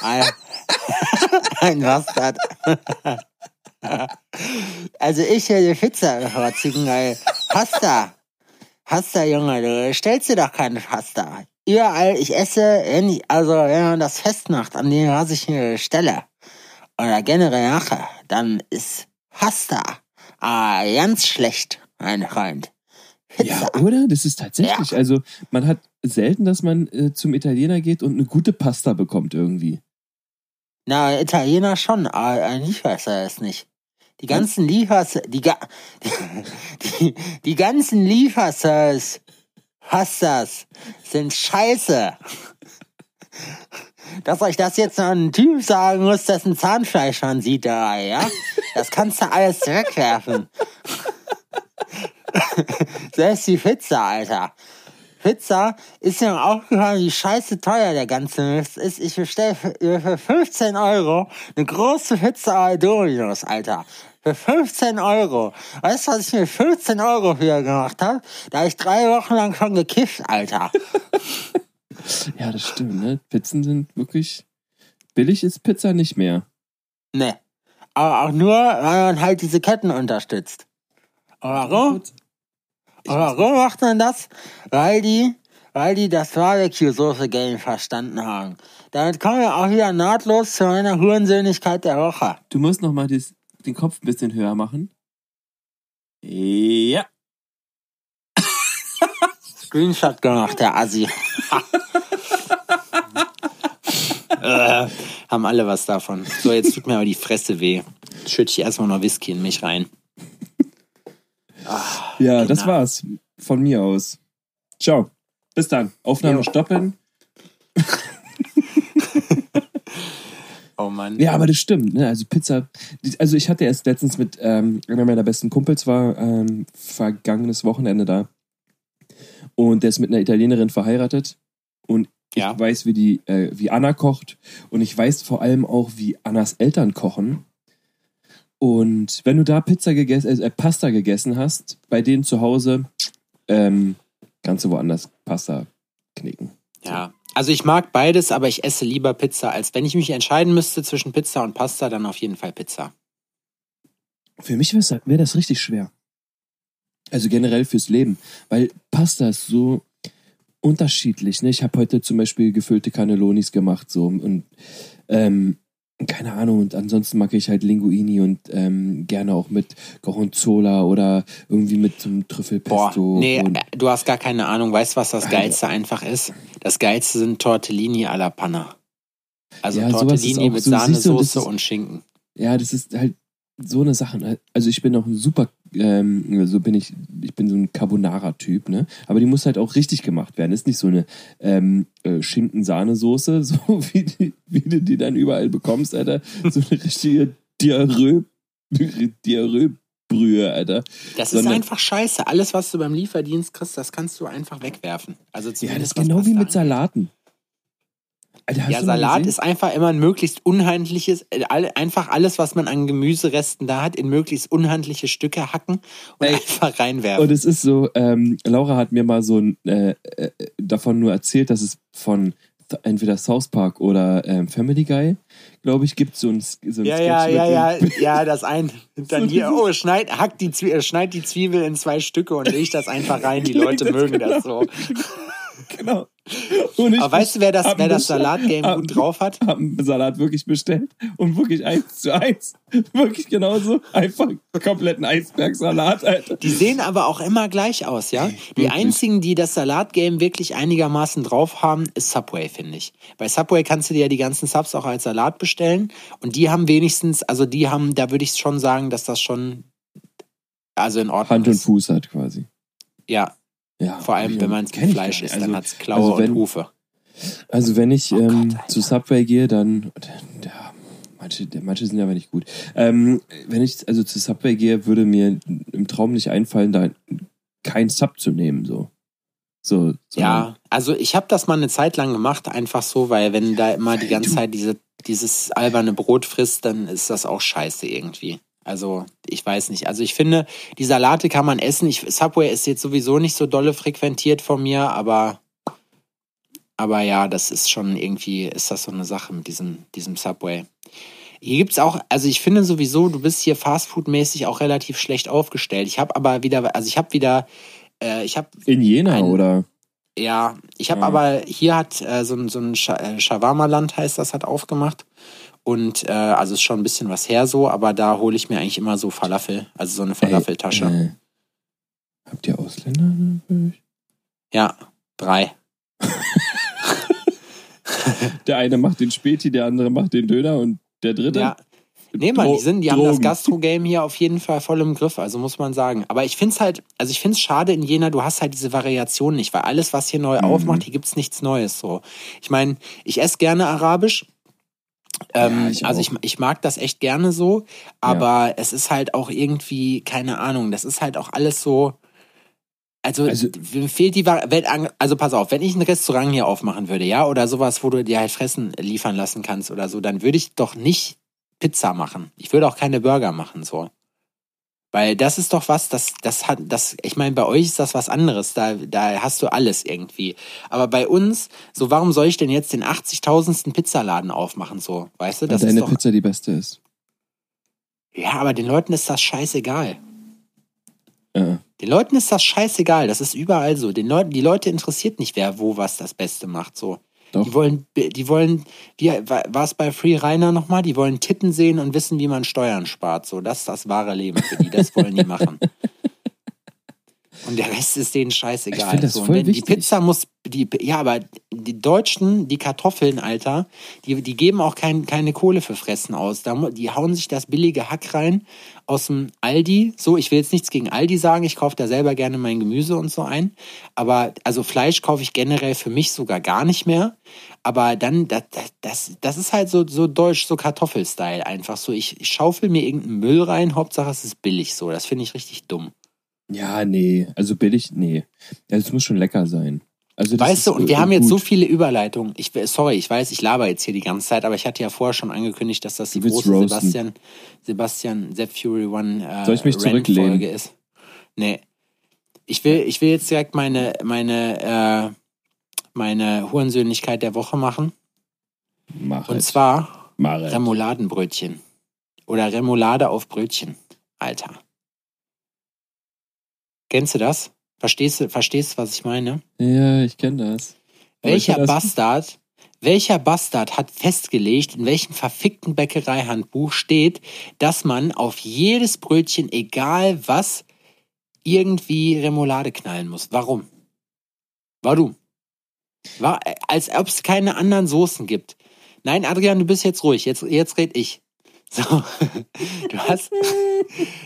Ein- Ein Bastard. Also ich würde Pizza bevorzugen, weil Pasta. Pasta, Junge, du stellst dir doch keine Pasta. Überall, ich esse, wenn ich, also wenn man das festmacht, an dem, was ich mir stelle, oder generell mache, dann ist Pasta ah, ganz schlecht, mein Freund. Pizza. Ja, oder? Das ist tatsächlich. Also, man hat selten, dass man äh, zum Italiener geht und eine gute Pasta bekommt irgendwie. Na, Italiener schon, aber ein Lieferesser ist nicht. Die ganzen Liefers, die, ga, die, die ganzen Lieferservice, Hassers, sind scheiße. Dass euch das jetzt noch ein Typ sagen muss, dessen Zahnfleisch man sieht da, ja? Das kannst du alles wegwerfen. Selbst die Pizza, Alter. Pizza ist mir aufgefallen, wie scheiße teuer der ganze Mist ist. Ich bestelle für, für 15 Euro eine große Pizza bei Alter. Für 15 Euro. Weißt du, was ich mir 15 Euro für gemacht habe? Da habe ich drei Wochen lang schon gekifft, Alter. Ja, das stimmt, ne? Pizzen sind wirklich. Billig ist Pizza nicht mehr. Ne. Aber auch nur, weil man halt diese Ketten unterstützt. Aber warum? Warum macht man das? Weil die, weil die das Barbecue-Soße-Game verstanden haben. Damit kommen wir auch wieder nahtlos zu meiner Hurensöhnlichkeit der Woche. Du musst noch mal das, den Kopf ein bisschen höher machen. Ja. Screenshot gemacht, der Assi. äh, haben alle was davon. So, jetzt tut mir aber die Fresse weh. Schütte ich erstmal noch Whisky in mich rein. Ja, das Genau. war's von mir aus. Ciao. Bis dann. Aufnahme Jo. stoppen. Oh Mann. Ja, aber das stimmt. Ne? Also Pizza. Also ich hatte erst letztens mit ähm, einer meiner besten Kumpels war ähm, vergangenes Wochenende da. Und der ist mit einer Italienerin verheiratet. Und ich Ja. weiß, wie die, äh, wie Anna kocht. Und ich weiß vor allem auch, wie Annas Eltern kochen. Und wenn du da Pizza gegessen, äh, Pasta gegessen hast, bei denen zu Hause, ähm, kannst du woanders Pasta knicken. Ja. Also ich mag beides, aber ich esse lieber Pizza, als wenn ich mich entscheiden müsste zwischen Pizza und Pasta, dann auf jeden Fall Pizza. Für mich wäre wär das richtig schwer. Also generell fürs Leben. Weil Pasta ist so unterschiedlich. Ne? Ich habe heute zum Beispiel gefüllte Cannellonis gemacht. So, und ähm, keine Ahnung. Und ansonsten mag ich halt Linguini und ähm, gerne auch mit Gorgonzola oder irgendwie mit so einem Boah, Trüffelpesto. nee, und, äh, du hast gar keine Ahnung. Weißt du, was das Geilste einfach ist? Das Geilste sind Tortellini alla Panna. Also Ja, Tortellini mit so, Sahnesoße ist- und Schinken. Ja, das ist halt so eine Sache. Also ich bin auch ein super, ähm, so bin ich, ich bin so ein Carbonara-Typ, ne? Aber die muss halt auch richtig gemacht werden. Ist nicht so eine ähm, äh, Schinken-Sahnesoße, so wie, die, wie du die dann überall bekommst, Alter. So eine richtige Diarrhoe, Diarrhoe-Brühe, Alter. Das ist Sondern- einfach scheiße. Alles, was du beim Lieferdienst kriegst, das kannst du einfach wegwerfen. Also Ja, das ist genau wie mit. Salaten. Alter, Ja, Salat ist einfach immer ein möglichst unhandliches, äh, einfach alles, was man an Gemüseresten da hat, in möglichst unhandliche Stücke hacken und Ey. einfach reinwerfen. Und es ist so, ähm, Laura hat mir mal so ein, äh, äh, davon nur erzählt, dass es von entweder South Park oder ähm, Family Guy, glaube ich, gibt so ein, so ein ja, Sketch ja, ja, ja, ja, das ein. Dann hier, oh, schneid, hack die Zwiebel, schneid die Zwiebel in zwei Stücke und leg das einfach rein. Die Leute mögen das so. Genau. Aber weißt du, wer das, wer das Salatgame gut drauf hat? hab einen Salat wirklich bestellt und wirklich eins zu eins. Wirklich genauso. Einfach kompletten Eisbergsalat, Alter. Die sehen aber auch immer gleich aus, ja? Die Wirklich. einzigen, die das Salatgame wirklich einigermaßen drauf haben, ist Subway, finde ich. Bei Subway kannst du dir ja die ganzen Subs auch als Salat bestellen und die haben wenigstens, also die haben, da würde ich schon sagen, dass das schon also in Ordnung Hand und ist. Fuß hat quasi. Ja, Ja, vor allem, wenn man es mit Fleisch isst, dann Also- hat's Klaue also wenn- und Hufe. Also wenn ich Oh ähm, Gott, zu Subway gehe, dann ja, manche, manche sind aber nicht gut. Ähm, wenn ich also zu Subway gehe, würde mir im Traum nicht einfallen, da kein Sub zu nehmen so. So, so Ja, also ich habe das mal eine Zeit lang gemacht, einfach so, weil wenn da immer die ganze Zeit diese, dieses alberne Brot frisst, dann ist das auch scheiße irgendwie. Also ich weiß nicht. Also ich finde, die Salate kann man essen. Ich, Subway ist jetzt sowieso nicht so dolle frequentiert von mir, aber aber ja, das ist schon irgendwie, ist das so eine Sache mit diesem, diesem Subway. Hier gibt's auch, also ich finde sowieso, du bist hier Fastfood-mäßig auch relativ schlecht aufgestellt. Ich habe aber wieder, also ich habe wieder, äh, ich habe In Jena Ein- oder? ja, ich habe Ja. aber hier hat äh, so ein, so ein äh, Shawarma-Land heißt das, hat aufgemacht. Und äh, also ist schon ein bisschen was her so, aber da hole ich mir eigentlich immer so Falafel, also so eine Falafeltasche. Ey, äh, habt ihr Ausländer? Ja, drei. Der eine macht den Späti, der andere macht den Döner und der dritte? Ja. Nee, Dro- die, sind, die haben das Drogen. Gastro-Game hier auf jeden Fall voll im Griff, also muss man sagen. Aber ich find's halt, also ich find's schade in Jena, du hast halt diese Variation nicht, weil alles, was hier neu aufmacht, hier gibt's nichts Neues so. Ich meine, ich esse gerne Arabisch. Ähm, Ja, ich also ich, ich mag das echt gerne so, aber es ist halt auch irgendwie, keine Ahnung, das ist halt auch alles so. Also, Also- mir fehlt die wenn, also pass auf, wenn ich ein Restaurant hier aufmachen würde, ja, oder sowas, wo du dir halt Fressen liefern lassen kannst oder so, dann würde ich doch nicht Pizza machen. Ich würde auch keine Burger machen, so. Weil das ist doch was, das, das hat, das, ich meine, bei euch ist das was anderes. Da, da hast du alles irgendwie. Aber bei uns, so, warum soll ich denn jetzt den 80.000. Pizzaladen aufmachen, so? Weißt du, Weil das ist deine doch. Pizza die beste ist. Ja, aber den Leuten ist das scheißegal. Ja. Den Leuten ist das scheißegal. Das ist überall so. Den Leuten, die Leute interessiert nicht, wer wo was das Beste macht, so. Doch. Die wollen, die wollen, wie war es bei Free Rainer nochmal? Die wollen Titten sehen und wissen, wie man Steuern spart. So, das ist das wahre Leben für die. Das wollen die machen. Und der Rest ist denen Ich scheißegal. find das so, voll die wichtig. Pizza muss, die, ja, aber die Deutschen, die Kartoffeln, Alter, die, die geben auch kein, keine Kohle für Fressen aus. Da, die hauen sich das billige Hack rein aus dem Aldi. So, ich will jetzt nichts gegen Aldi sagen. Ich kaufe da selber gerne mein Gemüse und so ein. Aber, also Fleisch kaufe ich generell für mich sogar gar nicht mehr. Aber dann, das, das, das ist halt so, so deutsch, so Kartoffelstyle einfach so. Ich, ich schaufel mir irgendeinen Müll rein, Hauptsache es ist billig so. Das finde ich richtig dumm. Ja, nee. Also billig, nee. Es muss schon lecker sein. Also Weißt du, und wir äh, haben jetzt so viele Überleitungen. Ich, sorry, ich weiß, ich laber jetzt hier die ganze Zeit, aber ich hatte ja vorher schon angekündigt, dass das die große roasten. Sebastian, Sebastian Sepp Fury One äh, Soll ich mich zurücklehnen? Rant-Folge ist. Nee. Ich will, ich will jetzt direkt meine, meine, äh, meine Hurensöhnlichkeit der Woche machen. Mach Und es. zwar Mach. Remouladenbrötchen. Oder Remoulade auf Brötchen. Alter. Kennst du das? Verstehst du, verstehst was ich meine? Ja, ich kenne das. Welcher das- Bastard, welcher Bastard hat festgelegt, in welchem verfickten Bäckereihandbuch steht, dass man auf jedes Brötchen, egal was, irgendwie Remoulade knallen muss? Warum? Warum? War, als ob es keine anderen Soßen gibt. Nein, Adrian, du bist jetzt ruhig. Jetzt, jetzt red ich. So. Du hast,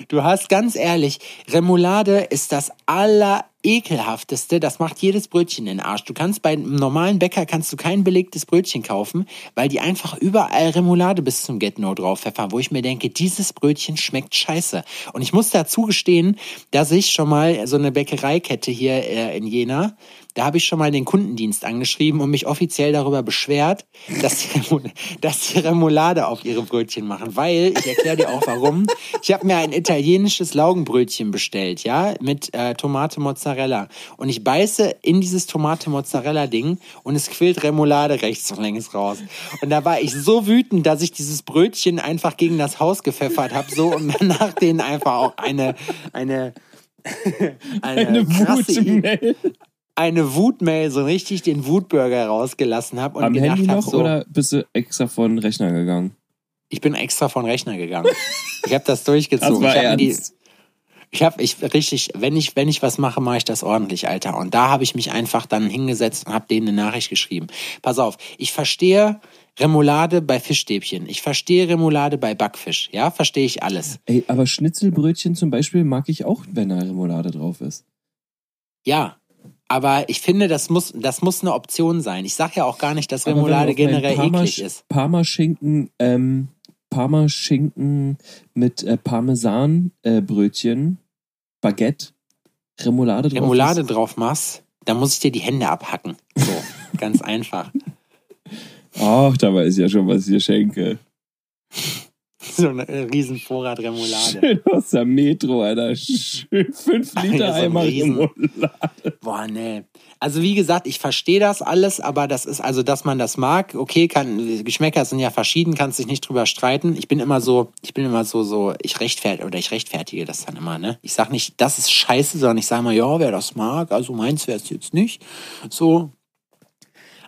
du hast ganz ehrlich, Remoulade ist das allerekelhafteste. Das macht jedes Brötchen in den Arsch. Du kannst bei einem normalen Bäcker kannst du kein belegtes Brötchen kaufen, weil die einfach überall Remoulade bis zum Get-No drauf pfeffern, wo ich mir denke, dieses Brötchen schmeckt scheiße. Und ich muss dazu gestehen, dass ich schon mal so eine Bäckereikette hier äh, in Jena, da habe ich schon mal den Kundendienst angeschrieben und mich offiziell darüber beschwert, dass die, dass die Remoulade auf ihre Brötchen machen. Weil, ich erkläre dir auch warum, ich habe mir ein italienisches Laugenbrötchen bestellt, ja, mit äh, Tomate Mozzarella. Und ich beiße in dieses Tomate Mozzarella Ding und es quillt Remoulade rechts und links raus. Und da war ich so wütend, dass ich dieses Brötchen einfach gegen das Haus gepfeffert habe, so und danach denen einfach auch eine, eine, eine, Eine krasse. Eine Wutmail, so richtig den Wutburger rausgelassen habe und Am gedacht Handy habe, noch so, oder bist du extra von den Rechner gegangen? ich bin extra von Rechner gegangen. Ich habe das durchgezogen. Das war ich habe die, ich habe ich richtig, wenn ich wenn ich was mache, mache ich das ordentlich, Alter. Und da habe ich mich einfach dann hingesetzt und habe denen eine Nachricht geschrieben. Pass auf, ich verstehe Remoulade bei Fischstäbchen. Ich verstehe Remoulade bei Backfisch. Ja, verstehe ich alles. Ey, aber Schnitzelbrötchen zum Beispiel mag ich auch, wenn da Remoulade drauf ist. Ja. Aber ich finde, das muss, das muss eine Option sein. Ich sage ja auch gar nicht, dass Remoulade generell Parma- eklig ist. Parmaschinken, ähm, Parmaschinken mit äh, Parmesanbrötchen, äh, Brötchen, Baguette, Remoulade drauf Remoulade ist. drauf machst, dann muss ich dir die Hände abhacken. So, ganz einfach. Ach, da weiß ich ja schon, was ich dir schenke. So ein riesen Vorrat Remoulade. Schön aus der Metro, Alter. Schön 5 Ja, Liter ein Eimer Remoulade. Boah, nee. Also wie gesagt, ich verstehe das alles, aber das ist also, dass man das mag, okay, kann Geschmäcker sind ja verschieden, kannst dich nicht drüber streiten. Ich bin immer so, ich bin immer so so, ich rechtfertige oder ich rechtfertige das dann immer, ne? Ich sag nicht, das ist scheiße, sondern ich sage mal, ja, wer das mag, also meins wäre es jetzt nicht. So.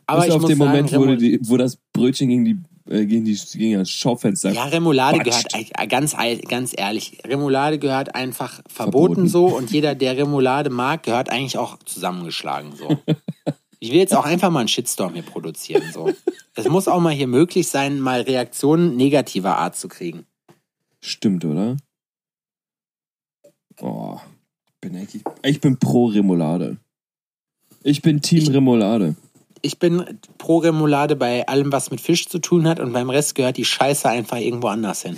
Aber Bis ich auf muss den sagen, Moment, wo, die, wo das Brötchen gegen, die, äh, gegen, die, gegen das Schaufenster Ja, Remoulade Quatscht. gehört, äh, ganz, ganz ehrlich, Remoulade gehört einfach verboten, Verboten. so und jeder, der Remoulade mag, gehört eigentlich auch zusammengeschlagen so. Ich will jetzt auch einfach mal einen Shitstorm hier produzieren so. Es muss auch mal hier möglich sein, mal Reaktionen negativer Art zu kriegen. Stimmt, oder? Oh, bin eigentlich, ich bin pro Remoulade. Ich bin Team Ich- Remoulade. Ich bin pro Remoulade bei allem, was mit Fisch zu tun hat und beim Rest gehört die Scheiße einfach irgendwo anders hin.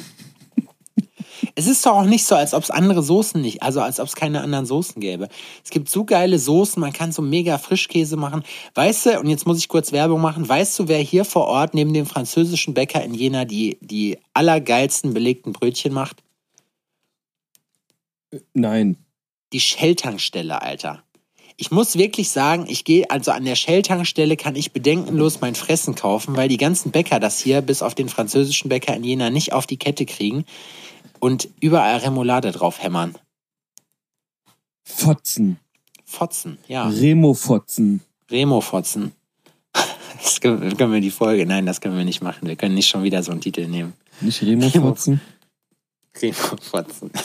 es ist doch auch nicht so, als ob es andere Soßen nicht, also als ob es keine anderen Soßen gäbe. Es gibt so geile Soßen, man kann so mega Frischkäse machen. Weißt du, und jetzt muss ich kurz Werbung machen, weißt du, wer hier vor Ort neben dem französischen Bäcker in Jena die, die allergeilsten belegten Brötchen macht? Nein. die Shell-Tankstelle, Alter. Ich muss wirklich sagen, ich gehe, also an der Shell-Tankstelle kann ich bedenkenlos mein Fressen kaufen, weil die ganzen Bäcker das hier, bis auf den französischen Bäcker in Jena, nicht auf die Kette kriegen und überall Remoulade drauf hämmern. Fotzen. Fotzen, ja. Remo-Fotzen. Remo-Fotzen. Das können, können wir die Folge, nein, das können wir nicht machen. Wir können nicht schon wieder so einen Titel nehmen. Nicht Remo-Fotzen? Remo-Fotzen.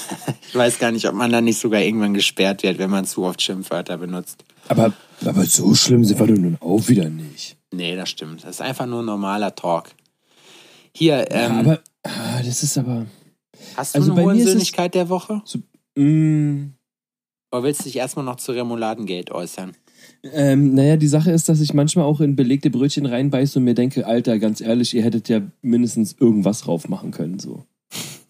Ich weiß gar nicht, ob man da nicht sogar irgendwann gesperrt wird, wenn man zu oft Schimpfwörter benutzt. Aber, aber so schlimm sind wir doch nun auch wieder nicht. Nee, das stimmt. Das ist einfach nur normaler Talk. Hier, ähm, ja, aber ah, das ist aber. hast du also eine Hohensöhnlichkeit der Woche? So, mm, Oder willst du dich erstmal noch zu Remouladengate äußern? ähm, naja, die Sache ist, dass ich manchmal auch in belegte Brötchen reinbeiße und mir denke, Alter, ganz ehrlich, ihr hättet ja mindestens irgendwas drauf machen können. So.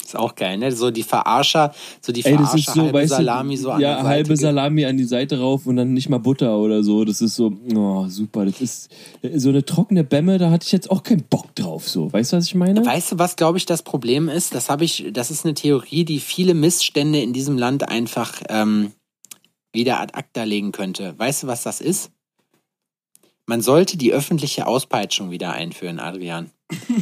Ist auch geil, ne? So die Verarscher, so die Ey, das Verarscher, ist so, halbe weißt Salami du, so an ja, Seite. halbe ge- Salami an die Seite rauf und dann nicht mal Butter oder so. Das ist so, oh, super. Das ist so eine trockene Bämme, da hatte ich jetzt auch keinen Bock drauf. So, weißt du, was ich meine? Weißt du, was glaube ich das Problem ist? Das habe ich, das ist eine Theorie, die viele Missstände in diesem Land einfach ähm, wieder ad acta legen könnte. Weißt du, was das ist? Man sollte die öffentliche Auspeitschung wieder einführen, Adrian.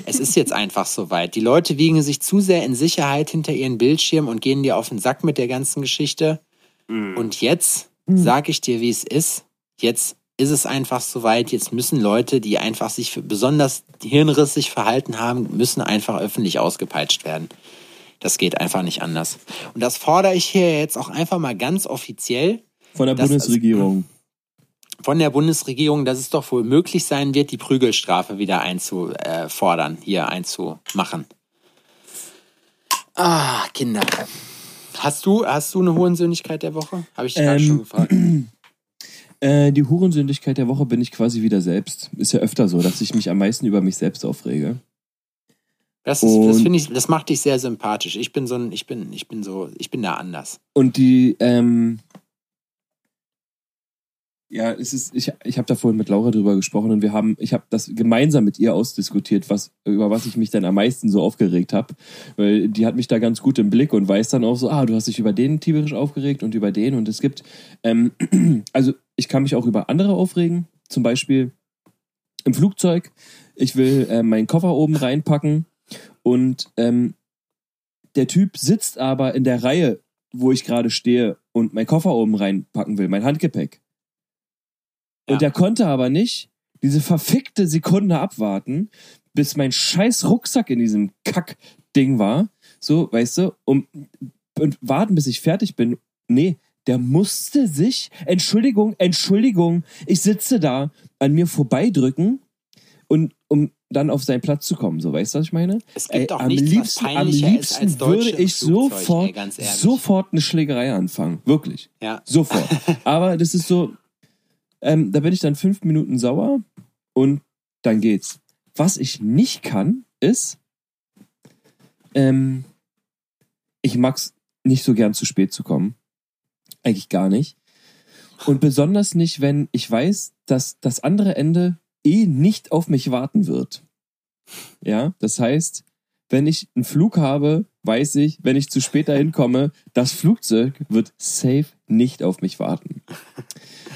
Es ist jetzt einfach soweit. Die Leute wiegen sich zu sehr in Sicherheit hinter ihren Bildschirm und gehen dir auf den Sack mit der ganzen Geschichte. Und jetzt sag ich dir, wie es ist. Jetzt ist es einfach soweit. Jetzt müssen Leute, die einfach sich für besonders hirnrissig verhalten haben, müssen einfach öffentlich ausgepeitscht werden. Das geht einfach nicht anders. Und das fordere ich hier jetzt auch einfach mal ganz offiziell Von der das- Bundesregierung. Von der Bundesregierung, dass es doch wohl möglich sein wird, die Prügelstrafe wieder einzufordern, hier einzumachen. Ah, Kinder. Hast du, hast du eine Hohensöhnlichkeit der Woche? Habe ich dich gerade Ähm, schon gefragt. Äh, die Hurensündigkeit der Woche bin ich quasi wieder selbst. Ist ja öfter so, dass ich mich am meisten über mich selbst aufrege. Das, ist- das finde ich, das macht dich sehr sympathisch. Ich bin so ein, ich bin, ich bin so, ich bin da anders. Und die, ähm, ja, es ist, ich, ich habe da vorhin mit Laura drüber gesprochen und wir haben, ich habe das gemeinsam mit ihr ausdiskutiert, was, über was ich mich dann am meisten so aufgeregt habe. Weil die hat mich da ganz gut im Blick und weiß dann auch so, ah, du hast dich über den tierisch aufgeregt und über den und es gibt, ähm, also ich kann mich auch über andere aufregen, zum Beispiel im Flugzeug. Ich will äh, meinen Koffer oben reinpacken und ähm, der Typ sitzt aber in der Reihe, wo ich gerade stehe und meinen Koffer oben reinpacken will, mein Handgepäck. Und der konnte aber nicht diese verfickte Sekunde abwarten, bis mein scheiß Rucksack in diesem Kack-Ding war. So, weißt du, um, und warten, bis ich fertig bin. Nee, der musste sich, Entschuldigung, Entschuldigung, ich sitze da, an mir vorbeidrücken und um dann auf seinen Platz zu kommen. So, weißt du, was ich meine? Es gibt Ey, auch am nichts, liebsten, am liebsten würde ich sofort, ey, sofort eine Schlägerei anfangen. Wirklich. Ja. Sofort. Aber das ist so, ähm, da bin ich dann fünf Minuten sauer und dann geht's. Was ich nicht kann, ist, ähm, ich mag's nicht so gern zu spät zu kommen. Eigentlich gar nicht. Und besonders nicht, wenn ich weiß, dass das andere Ende eh nicht auf mich warten wird. Ja, das heißt, wenn ich einen Flug habe, weiß ich, wenn ich zu spät dahin komme, das Flugzeug wird safe nicht auf mich warten.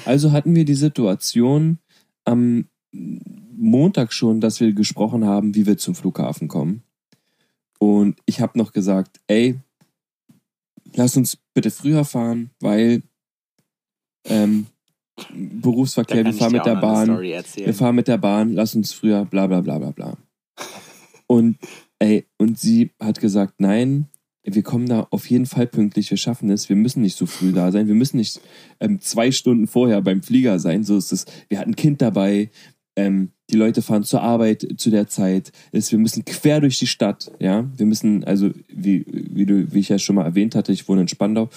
Also hatten wir die Situation am Montag schon, dass wir gesprochen haben, wie wir zum Flughafen kommen. Und ich habe noch gesagt, ey, lass uns bitte früher fahren, weil ähm, Berufsverkehr, wir fahren mit der Bahn, wir fahren mit der Bahn, lass uns früher, bla bla bla bla bla. Und ey, und sie hat gesagt, nein, wir kommen da auf jeden Fall pünktlich, wir schaffen es, wir müssen nicht so früh da sein, wir müssen nicht ähm, zwei Stunden vorher beim Flieger sein, so ist es. Wir hatten ein Kind dabei, ähm, die Leute fahren zur Arbeit zu der Zeit. Es, wir müssen quer durch die Stadt, ja. Wir müssen, also wie, wie, du, wie ich ja schon mal erwähnt hatte, ich wohne in Spandau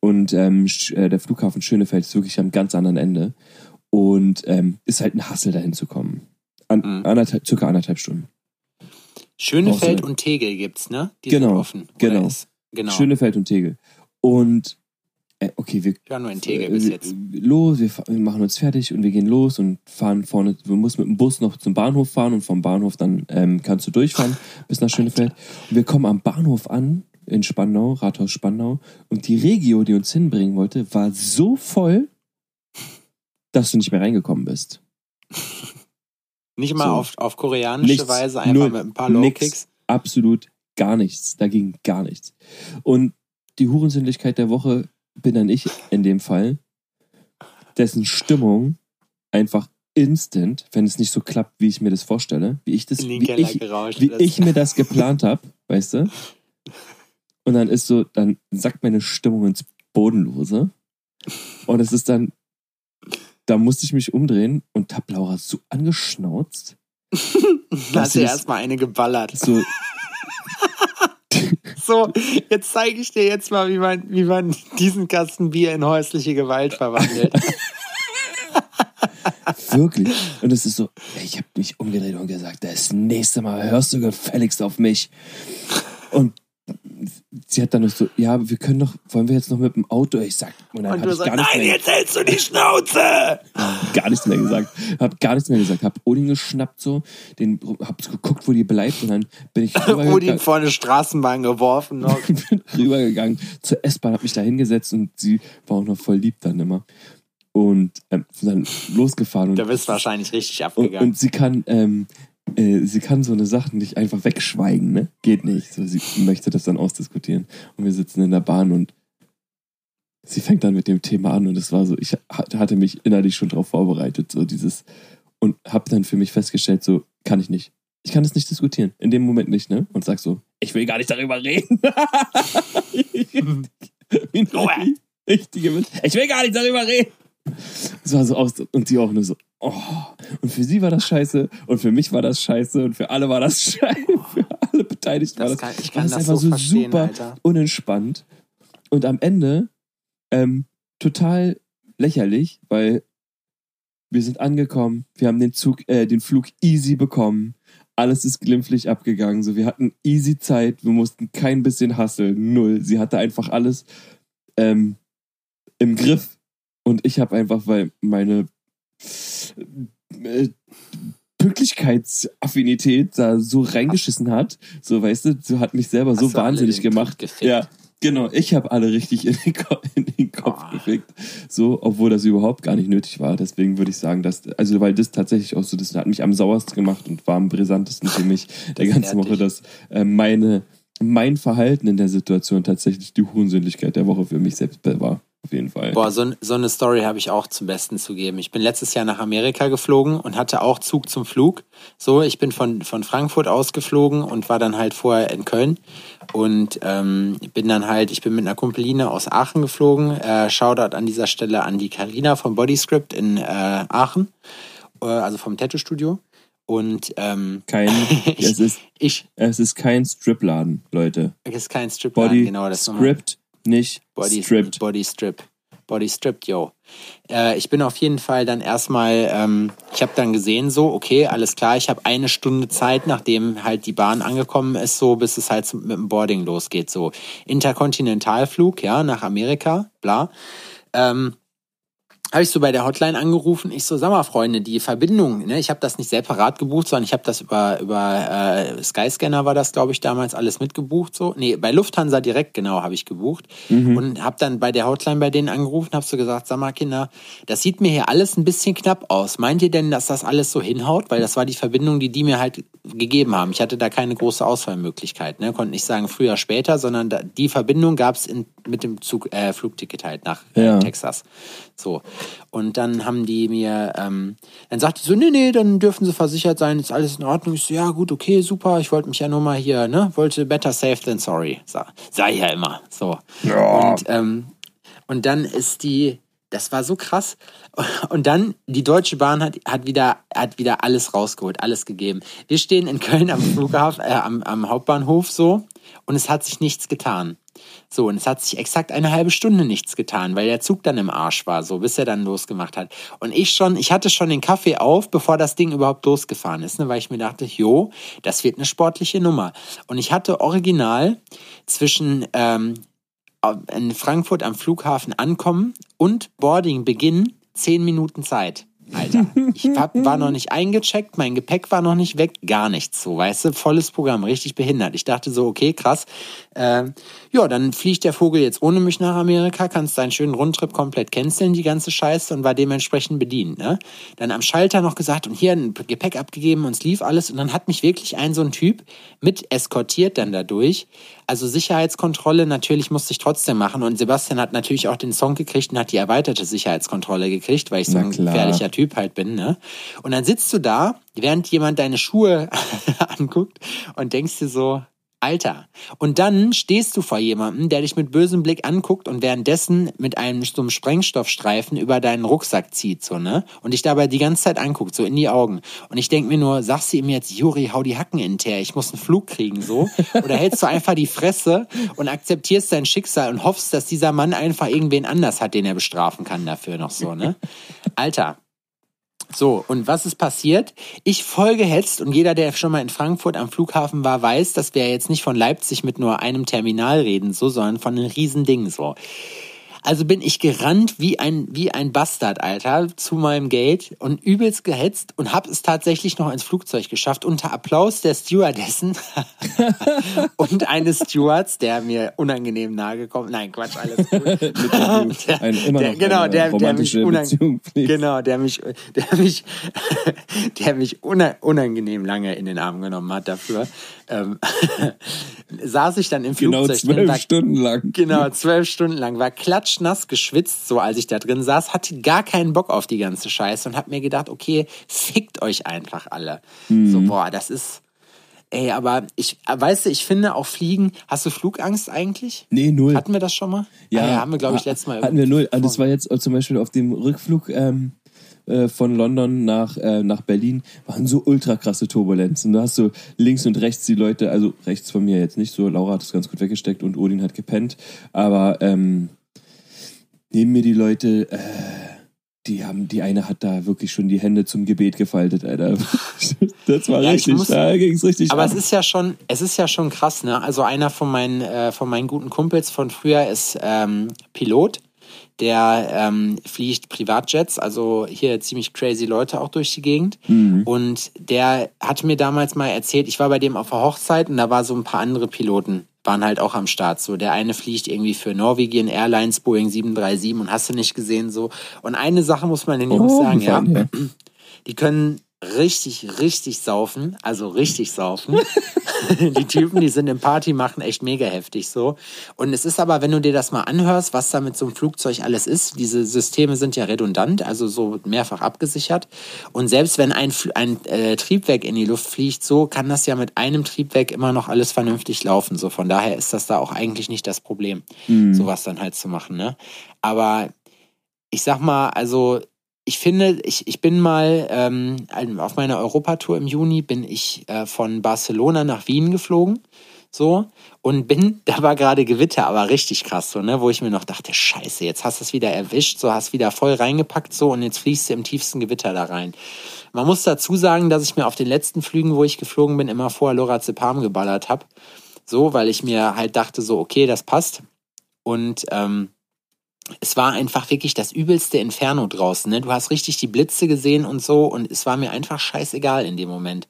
und ähm, äh, der Flughafen Schönefeld ist wirklich am ganz anderen Ende und ähm, ist halt ein Hassel dahin zu kommen. An, Mhm. anderthalb, circa anderthalb Stunden. Schönefeld und Tegel gibt's, ne? Die Genau, sind offen. Genau. Ist, genau. Schönefeld und Tegel. Und äh, okay, wir Ich war nur in Tegel bis äh, jetzt. los, wir, wir machen uns fertig und wir gehen los und fahren vorne, du musst mit dem Bus noch zum Bahnhof fahren und vom Bahnhof dann ähm, kannst du durchfahren bis nach Schönefeld. Und wir kommen am Bahnhof an in Spandau, Rathaus Spandau und die Regio, die uns hinbringen wollte, war so voll, dass du nicht mehr reingekommen bist. Nicht mal so. auf, auf koreanische Nichts, Weise, einfach mit ein paar. Low-Kicks. Absolut gar nichts. Da ging gar nichts. Und die Hurensündlichkeit der Woche bin dann ich in dem Fall, dessen Stimmung einfach instant, wenn es nicht so klappt, wie ich mir das vorstelle, wie ich das, wie ich, wie ich mir das geplant habe, weißt du? Und dann ist so, dann sackt meine Stimmung ins Bodenlose. Und es ist dann, da musste ich mich umdrehen und hab Laura so angeschnauzt. Da du sie erstmal eine geballert. So, So, jetzt zeige ich dir jetzt mal, wie man, wie man diesen Kasten Bier in häusliche Gewalt verwandelt. Wirklich. Und es ist so, ich habe mich umgedreht und gesagt, das nächste Mal hörst du gefälligst auf mich. Und sie hat dann noch so, ja, wir können doch, wollen wir jetzt noch mit dem Auto? Ich sag, und dann Und du ich sagst, gar Nein, jetzt hältst du die Schnauze! gar nichts mehr gesagt. Hab gar nichts mehr gesagt. Hab Odin geschnappt so, den, hab geguckt, wo die bleibt und dann bin ich Odin vor eine Straßenbahn geworfen noch. bin rübergegangen zur S-Bahn, hab mich da hingesetzt und sie war auch noch voll lieb dann immer. Und ähm, dann losgefahren. Und Da bist du wahrscheinlich richtig Und, abgegangen. und sie kann, ähm, äh, sie kann so eine Sache nicht einfach wegschweigen, ne? Geht nicht. So, sie möchte das dann ausdiskutieren. Und wir sitzen in der Bahn und sie fängt dann mit dem Thema an und es war so, ich ha- hatte mich innerlich schon darauf vorbereitet, so dieses, und habe dann für mich festgestellt, so, kann ich nicht. Ich kann das nicht diskutieren. In dem Moment nicht, ne? Und sag so, ich will gar nicht darüber reden. Richtige. Ich will gar nicht darüber reden. Es war so aus und sie auch nur so, oh. Und für sie war das scheiße und für mich war das scheiße und für alle war das scheiße. Für alle Beteiligten war Das kann, ich war kann das das einfach so so super Alter. unentspannt. Und am Ende ähm, total lächerlich, weil wir sind angekommen, wir haben den Zug, äh, den Flug easy bekommen. Alles ist glimpflich abgegangen. So, wir hatten easy Zeit, wir mussten kein bisschen hasseln, null. Sie hatte einfach alles ähm, im Griff. Und ich habe einfach, weil meine äh, Pünktlichkeitsaffinität da so reingeschissen hat, so weißt du, so hat mich selber so wahnsinnig gemacht. Ja, genau. Ich habe alle richtig in den, Ko in den Kopf Oh. gefickt. So, obwohl das überhaupt gar nicht nötig war. Deswegen würde ich sagen, dass, also weil das tatsächlich auch so, das hat mich am sauersten gemacht und war am brisantesten für mich der Das ganze ehrt Woche, dass äh, meine, mein Verhalten in der Situation tatsächlich die Hurensündlichkeit der Woche für mich selbst war. Auf jeden Fall. Boah, so, so eine Story habe ich auch zum Besten zu geben. Ich bin letztes Jahr nach Amerika geflogen und hatte auch Zug zum Flug. So, ich bin von, von Frankfurt aus geflogen und war dann halt vorher in Köln. Und ähm, bin dann halt, ich bin mit einer Kumpeline aus Aachen geflogen. Äh, Shoutout an dieser Stelle an die Karina vom Bodyscript in äh, Aachen, äh, also vom Tattoo-Studio. Und ähm, Kein, es ist, ich, es ist kein Stripladen, Leute. es ist kein Strip, Body genau das. Script, nicht Body, stripped. Body Strip. Body Stripped, yo. Äh, ich bin auf jeden Fall dann erstmal, ähm, ich habe dann gesehen, so, okay, alles klar, ich habe eine Stunde Zeit, nachdem halt die Bahn angekommen ist, so, bis es halt mit dem Boarding losgeht, so. Interkontinentalflug, ja, nach Amerika, bla. Ähm, habe ich so bei der Hotline angerufen. Ich so, sag mal, Freunde, die Verbindung, ne, ich habe das nicht separat gebucht, sondern ich habe das über über äh, Skyscanner war das, glaube ich, damals alles mitgebucht so. Nee, bei Lufthansa direkt genau habe ich gebucht und habe dann bei der Hotline bei denen angerufen, habe so gesagt, sag mal, Kinder, das sieht mir hier alles ein bisschen knapp aus. Meint ihr denn, dass das alles so hinhaut? Weil das war die Verbindung, die die mir halt gegeben haben. Ich hatte da keine große Auswahlmöglichkeit, ne, konnte nicht sagen früher, später, sondern da, die Verbindung gab's in mit dem Zug äh, Flugticket halt nach äh, Ja. Texas. So. Und dann haben die mir, ähm, dann sagte sie so, nee, nee, dann dürfen sie versichert sein, ist alles in Ordnung. Ich so, ja, gut, okay, super, ich wollte mich ja nur mal hier, ne, wollte better safe than sorry. Sa- Sei ja immer. So. Ja. Und, ähm, und dann ist die, das war so krass. Und dann, die Deutsche Bahn hat, hat, wieder, hat wieder alles rausgeholt, alles gegeben. Wir stehen in Köln am Flughafen, äh, am, am Hauptbahnhof so und es hat sich nichts getan. So, und es hat sich exakt eine halbe Stunde nichts getan, weil der Zug dann im Arsch war, so, bis er dann losgemacht hat. Und ich schon, ich hatte schon den Kaffee auf, bevor das Ding überhaupt losgefahren ist, ne, weil ich mir dachte, jo, das wird eine sportliche Nummer. Und ich hatte original zwischen ähm, in Frankfurt am Flughafen ankommen und Boarding beginnen zehn Minuten Zeit. Alter, ich hab, war noch nicht eingecheckt, mein Gepäck war noch nicht weg, gar nichts so, weißt du, volles Programm, richtig behindert. Ich dachte so, okay, krass, äh, ja, dann fliegt der Vogel jetzt ohne mich nach Amerika, kannst deinen schönen Rundtrip komplett canceln, die ganze Scheiße und war dementsprechend bedient. Ne? Dann am Schalter noch gesagt und hier ein Gepäck abgegeben und es lief alles und dann hat mich wirklich ein so ein Typ mit eskortiert dann dadurch. Also Sicherheitskontrolle natürlich musste ich trotzdem machen und Sebastian hat natürlich auch den Song gekriegt und hat die erweiterte Sicherheitskontrolle gekriegt, weil ich so ein gefährlicher Typ halt bin. Ne? Und dann sitzt du da, während jemand deine Schuhe anguckt und denkst dir so, Alter. Und dann stehst du vor jemandem, der dich mit bösem Blick anguckt und währenddessen mit einem so einem Sprengstoffstreifen über deinen Rucksack zieht, so, ne? Und dich dabei die ganze Zeit anguckt, so in die Augen. Und ich denk mir nur, sagst du ihm jetzt, Juri, hau die Hacken in Teer, ich muss einen Flug kriegen, so? Oder hältst du einfach die Fresse und akzeptierst dein Schicksal und hoffst, dass dieser Mann einfach irgendwen anders hat, den er bestrafen kann dafür noch so, ne? Alter, so, und was ist passiert? Ich voll gehetzt und jeder, der schon mal in Frankfurt am Flughafen war, weiß, dass wir jetzt nicht von Leipzig mit nur einem Terminal reden, so, sondern von einem Riesending, so. Also bin ich gerannt wie ein, wie ein Bastard, Alter, zu meinem Gate und übelst gehetzt und hab es tatsächlich noch ins Flugzeug geschafft, unter Applaus der Stewardessen und eines Stewards, der mir unangenehm nahe gekommen Nein, Quatsch, alles gut. der, Ein, immer der, genau, der, der mich unang. Genau, der mich, der mich, der mich una- unangenehm lange in den Arm genommen hat dafür. Ähm, saß ich dann im Genau Flugzeug drin, zwölf Stunden lang. Genau, zwölf Stunden lang. War klatschnass geschwitzt, so als ich da drin saß. Hatte gar keinen Bock auf die ganze Scheiße und hab mir gedacht, okay, fickt euch einfach alle. So, boah, das ist. Ey, aber ich, weißt du, ich finde auch Fliegen. Hast du Flugangst eigentlich? Nee, null. Hatten wir das schon mal? Ah, ja haben wir, glaube ich, letztes Mal. Hatten wir null. Also das war jetzt zum Beispiel auf dem Rückflug ähm, äh, von London nach, äh, nach Berlin, waren so ultra krasse Turbulenzen. Da hast du links und rechts die Leute, also rechts von mir jetzt nicht so, Laura hat es ganz gut weggesteckt und Odin hat gepennt, aber ähm, neben mir die Leute, äh, die haben, die eine hat da wirklich schon die Hände zum Gebet gefaltet, Alter. Das war Ja, ich richtig, muss- da ging's richtig Aber ab. es ist ja schon, es ist ja schon krass, ne? Also einer von meinen, äh, von meinen guten Kumpels von früher ist ähm, Pilot. Der ähm, fliegt Privatjets, also hier ziemlich crazy Leute auch durch die Gegend. Und der hat mir damals mal erzählt, ich war bei dem auf der Hochzeit und da war so ein paar andere Piloten, waren halt auch am Start. So, der eine fliegt irgendwie für Norwegian Airlines, Boeing 737 und hast du nicht gesehen so. Und eine Sache muss man den Jungs Oh, sagen, ja. ja. Die können richtig, richtig saufen. Also richtig saufen. die Typen, die sind im Party machen echt mega heftig so. Und es ist aber, wenn du dir das mal anhörst, was da mit so einem Flugzeug alles ist, diese Systeme sind ja redundant, also so mehrfach abgesichert. Und selbst wenn ein, ein äh, Triebwerk in die Luft fliegt, so kann das ja mit einem Triebwerk immer noch alles vernünftig laufen. So von daher ist das da auch eigentlich nicht das Problem, sowas dann halt zu machen. Ne? Aber ich sag mal, also ich finde, ich, ich bin mal ähm, auf meiner Europatour im Juni bin ich äh, von Barcelona nach Wien geflogen. So, und bin, da war gerade Gewitter, aber richtig krass, so, ne, wo ich mir noch dachte, scheiße, jetzt hast du es wieder erwischt, so hast wieder voll reingepackt, so, und jetzt fließt du im tiefsten Gewitter da rein. Man muss dazu sagen, dass ich mir auf den letzten Flügen, wo ich geflogen bin, immer vorher Lorazepam geballert habe. So, weil ich mir halt dachte, so, okay, das passt. Und ähm, es war einfach wirklich das übelste Inferno draußen. Ne? Du hast richtig die Blitze gesehen und so und es war mir einfach scheißegal in dem Moment.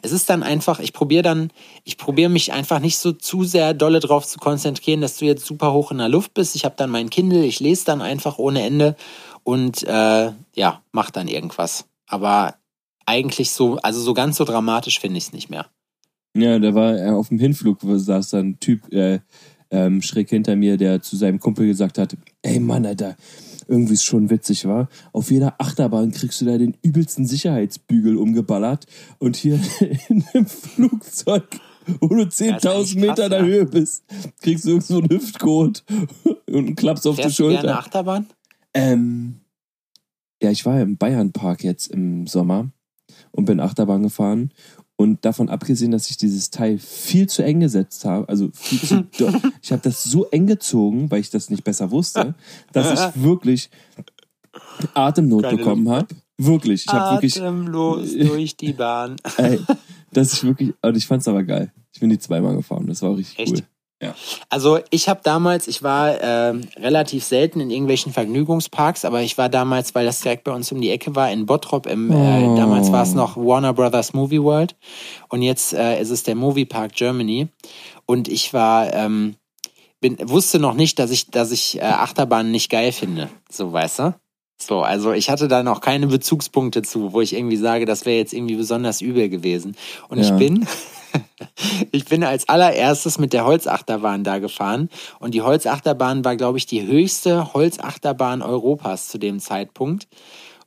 Es ist dann einfach, ich probiere dann, ich probiere mich einfach nicht so zu sehr dolle drauf zu konzentrieren, dass du jetzt super hoch in der Luft bist. Ich habe dann mein Kindle, ich lese dann einfach ohne Ende und äh, ja, mach dann irgendwas. Aber eigentlich so, also so ganz so dramatisch finde ich es nicht mehr. Ja, da war auf dem Hinflug, saß da ein Typ äh, ähm, schräg hinter mir, der zu seinem Kumpel gesagt hat, ey Mann, Alter, irgendwie ist schon witzig, war. Auf jeder Achterbahn kriegst du da den übelsten Sicherheitsbügel umgeballert und hier in einem Flugzeug, wo du ist eigentlich 10.000 Meter in der ja. Höhe bist, kriegst du irgend so einen Hüftcode und klappst auf die Fährst du gerne Schulter. Achterbahn? Ähm, ja, ich war im Bayernpark jetzt im Sommer und bin Achterbahn gefahren. Und davon abgesehen, dass ich dieses Teil viel zu eng gesetzt habe, also viel zu, ich habe das so eng gezogen, weil ich das nicht besser wusste, dass ich wirklich Atemnot Keine bekommen habe. Wirklich, ich habe wirklich, Atemlos durch die Bahn. ey, dass ich wirklich, und ich fand's aber geil. Ich bin die zweimal gefahren, das war auch richtig Echt? cool. Also ich habe damals, ich war ähm, relativ selten in irgendwelchen Vergnügungsparks, aber ich war damals, weil das direkt bei uns um die Ecke war, in Bottrop. Im, äh, Oh. damals war es noch Warner Brothers Movie World und jetzt äh, ist es der Movie Park Germany. Und ich war, ähm, bin, wusste noch nicht, dass ich, dass ich äh, Achterbahnen nicht geil finde. So, weißt du? So, also ich hatte da noch keine Bezugspunkte zu, wo ich irgendwie sage, das wäre jetzt irgendwie besonders übel gewesen. Und ich Ja. bin, ich bin als allererstes mit der Holzachterbahn da gefahren. Und die Holzachterbahn war, glaube ich, die höchste Holzachterbahn Europas zu dem Zeitpunkt.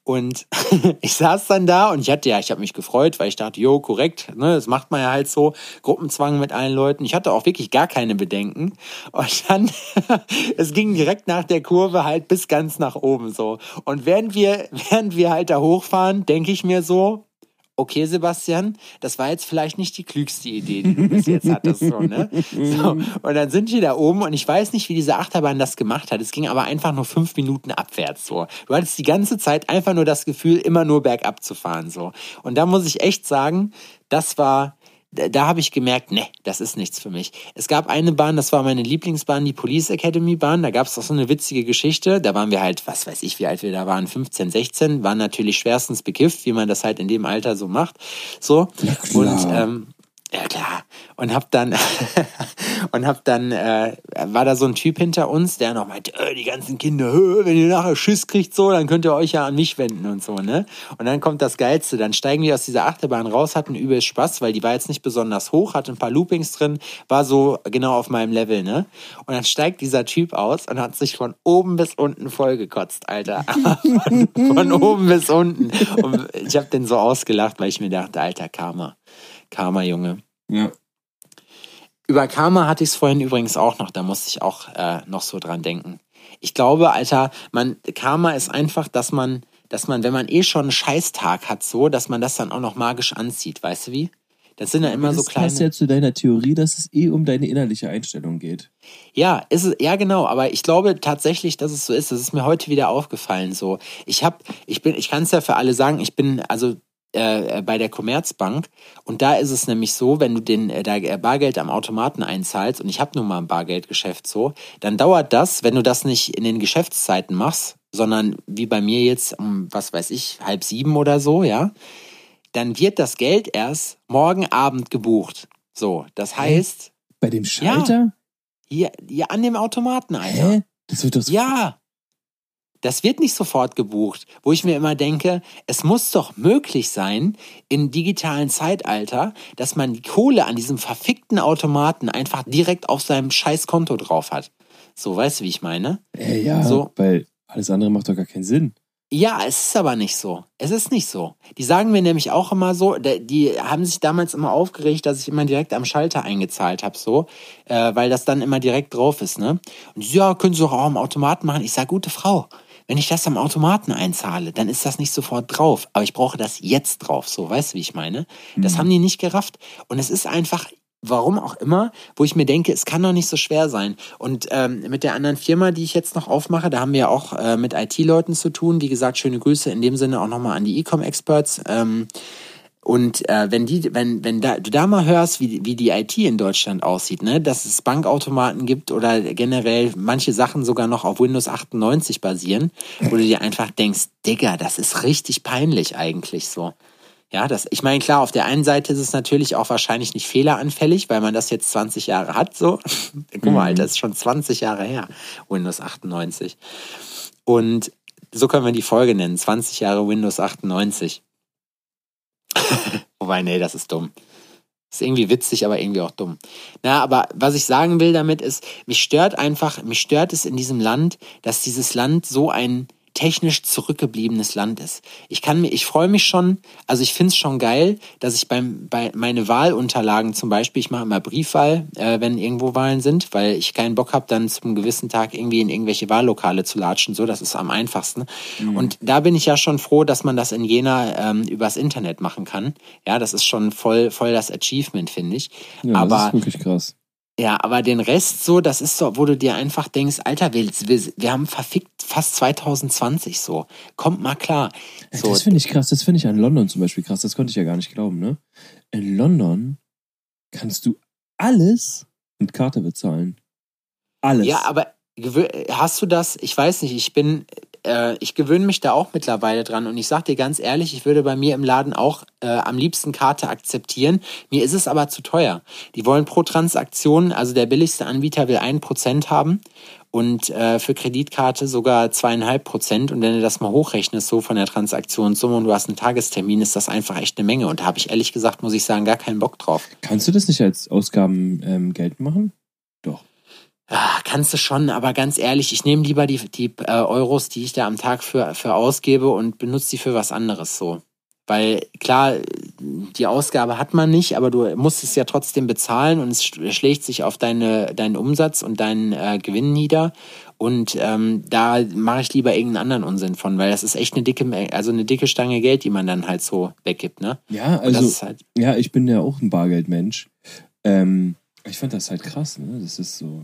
Und ich saß dann da und ich hatte ja, ich habe mich gefreut, weil ich dachte, jo, korrekt, ne, das macht man ja halt so, Gruppenzwang mit allen Leuten. Ich hatte auch wirklich gar keine Bedenken. Und dann, es ging direkt nach der Kurve halt bis ganz nach oben so. Und während wir, während wir halt da hochfahren, denke ich mir so, okay, Sebastian, das war jetzt vielleicht nicht die klügste Idee, die du bis jetzt hattest. So, ne? so, und dann sind die da oben und ich weiß nicht, wie diese Achterbahn das gemacht hat. Es ging aber einfach nur fünf Minuten abwärts. So. Du hattest die ganze Zeit einfach nur das Gefühl, immer nur bergab zu fahren. So. Und da muss ich echt sagen, das war, da, da habe ich gemerkt, ne, das ist nichts für mich. Es gab eine Bahn, das war meine Lieblingsbahn, die Police Academy Bahn. Da gab es auch so eine witzige Geschichte. Da waren wir halt, was weiß ich, wie alt wir da waren, 15, 16, waren natürlich schwerstens bekifft, wie man das halt in dem Alter so macht. So. klar. Und ähm, ja klar. Und hab dann und hab dann äh, war da so ein Typ hinter uns, der noch meinte, äh, die ganzen Kinder, hö, wenn ihr nachher Schiss kriegt so, dann könnt ihr euch ja an mich wenden und so, ne? Und dann kommt das Geilste, dann steigen wir aus dieser Achterbahn raus, hatten übel Spaß, weil die war jetzt nicht besonders hoch, hatte ein paar Loopings drin, war so genau auf meinem Level, ne? Und dann steigt dieser Typ aus und hat sich von oben bis unten vollgekotzt, Alter. von, von oben bis unten. Und ich hab den so ausgelacht, weil ich mir dachte, Alter, Karma. Karma, Junge. Ja. Über Karma hatte ich es vorhin übrigens auch noch, da musste ich auch äh, noch so dran denken. Ich glaube, Alter, man, Karma ist einfach, dass man, dass man, wenn man eh schon einen Scheißtag hat, so, dass man das dann auch noch magisch anzieht, weißt du wie? Das sind ja immer so das kleine. passt ja zu deiner Theorie, dass es eh um deine innerliche Einstellung geht. Ja, ist es, ja genau, aber ich glaube tatsächlich, dass es so ist. Das ist mir heute wieder aufgefallen. So, ich habe, ich bin, ich kann es ja für alle sagen. Ich bin also äh, bei der Commerzbank und da ist es nämlich so, wenn du den äh, da äh, Bargeld am Automaten einzahlst und ich habe nun mal ein Bargeldgeschäft so, dann dauert das, wenn du das nicht in den Geschäftszeiten machst, sondern wie bei mir jetzt um was weiß ich halb sieben oder so, ja, dann wird das Geld erst morgen Abend gebucht. So, das heißt Bei dem Schalter? hier, hier an dem Automaten, Alter. Hä? Das wird doch so Ja. Das wird nicht sofort gebucht, wo ich mir immer denke, es muss doch möglich sein, im digitalen Zeitalter, dass man die Kohle an diesem verfickten Automaten einfach direkt auf seinem scheiß Konto drauf hat. So, weißt du, wie ich meine? Äh, ja, So. weil alles andere macht doch gar keinen Sinn. Ja, es ist aber nicht so. Es ist nicht so. Die sagen mir nämlich auch immer so, die haben sich damals immer aufgeregt, dass ich immer direkt am Schalter eingezahlt habe, so, äh, weil das dann immer direkt drauf ist, ne? Und die ja, können Sie doch auch am Automaten machen. Ich sage, gute Frau, wenn ich das am Automaten einzahle, dann ist das nicht sofort drauf. Aber ich brauche das jetzt drauf, so, weißt du, wie ich meine? Das haben die nicht gerafft. Und es ist einfach, warum auch immer, wo ich mir denke, es kann doch nicht so schwer sein. Und ähm, mit der anderen Firma, die ich jetzt noch aufmache, da haben wir auch äh, mit IT-Leuten zu tun. Wie gesagt, schöne Grüße in dem Sinne auch nochmal an die E-Com-Experts. Ähm, und äh, wenn die, wenn, wenn da, du da mal hörst, wie, wie die IT in Deutschland aussieht, ne, dass es Bankautomaten gibt oder generell manche Sachen sogar noch auf Windows 98 basieren, wo du dir einfach denkst, Digga, das ist richtig peinlich eigentlich so. Ja, das, ich meine, klar, auf der einen Seite ist es natürlich auch wahrscheinlich nicht fehleranfällig, weil man das jetzt 20 Jahre hat, so. Guck mal, Alter, das ist schon 20 Jahre her, Windows 98. Und so können wir die Folge nennen, 20 Jahre Windows 98. Wobei, nee, das ist dumm. Ist irgendwie witzig, aber irgendwie auch dumm. Na, aber was ich sagen will damit ist, mich stört einfach, mich stört es in diesem Land, dass dieses Land so ein technisch zurückgebliebenes Land ist. Ich kann mir, ich freue mich schon, also ich finde es schon geil, dass ich beim, bei meine Wahlunterlagen zum Beispiel, ich mache immer Briefwahl, äh, wenn irgendwo Wahlen sind, weil ich keinen Bock habe, dann zum gewissen Tag irgendwie in irgendwelche Wahllokale zu latschen. So, das ist am einfachsten. Mhm. Und da bin ich ja schon froh, dass man das in Jena ähm, übers Internet machen kann. Ja, das ist schon voll, voll das Achievement, finde ich. Ja, Aber das ist wirklich krass. Ja, aber den Rest so, das ist so, wo du dir einfach denkst, Alter, wir, wir, haben verfickt fast 2020 so. Kommt mal klar. So, Das finde ich krass. Das finde ich an London zum Beispiel krass. Das konnte ich ja gar nicht glauben, ne? In London kannst du alles mit Karte bezahlen. Alles. ja, aber hast du das? Ich weiß nicht, ich bin, äh, ich gewöhne mich da auch mittlerweile dran und ich sag dir ganz ehrlich, ich würde bei mir im Laden auch äh, am liebsten Karte akzeptieren. Mir ist es aber zu teuer. Die wollen pro Transaktion, also der billigste Anbieter will ein Prozent haben und äh, für Kreditkarte sogar zweieinhalb Prozent. Und wenn du das mal hochrechnest, so von der Transaktionssumme und du hast einen Tagestermin, ist das einfach echt eine Menge. Und da habe ich ehrlich gesagt, muss ich sagen, gar keinen Bock drauf. Kannst du das nicht als Ausgaben ähm, geltend machen? Doch. Kannst du schon, aber ganz ehrlich, ich nehme lieber die, die äh, Euros, die ich da am Tag für, für ausgebe und benutze die für was anderes so. Weil klar, die Ausgabe hat man nicht, aber du musst es ja trotzdem bezahlen und es sch- schlägt sich auf deine, deinen Umsatz und deinen äh, Gewinn nieder. Und ähm, da mache ich lieber irgendeinen anderen Unsinn von, weil das ist echt eine dicke, also eine dicke Stange Geld, die man dann halt so weggibt, ne? Ja, also, halt, ja, ich bin ja auch ein Bargeldmensch. Ähm, ich fand das halt krass, ne? Das ist so.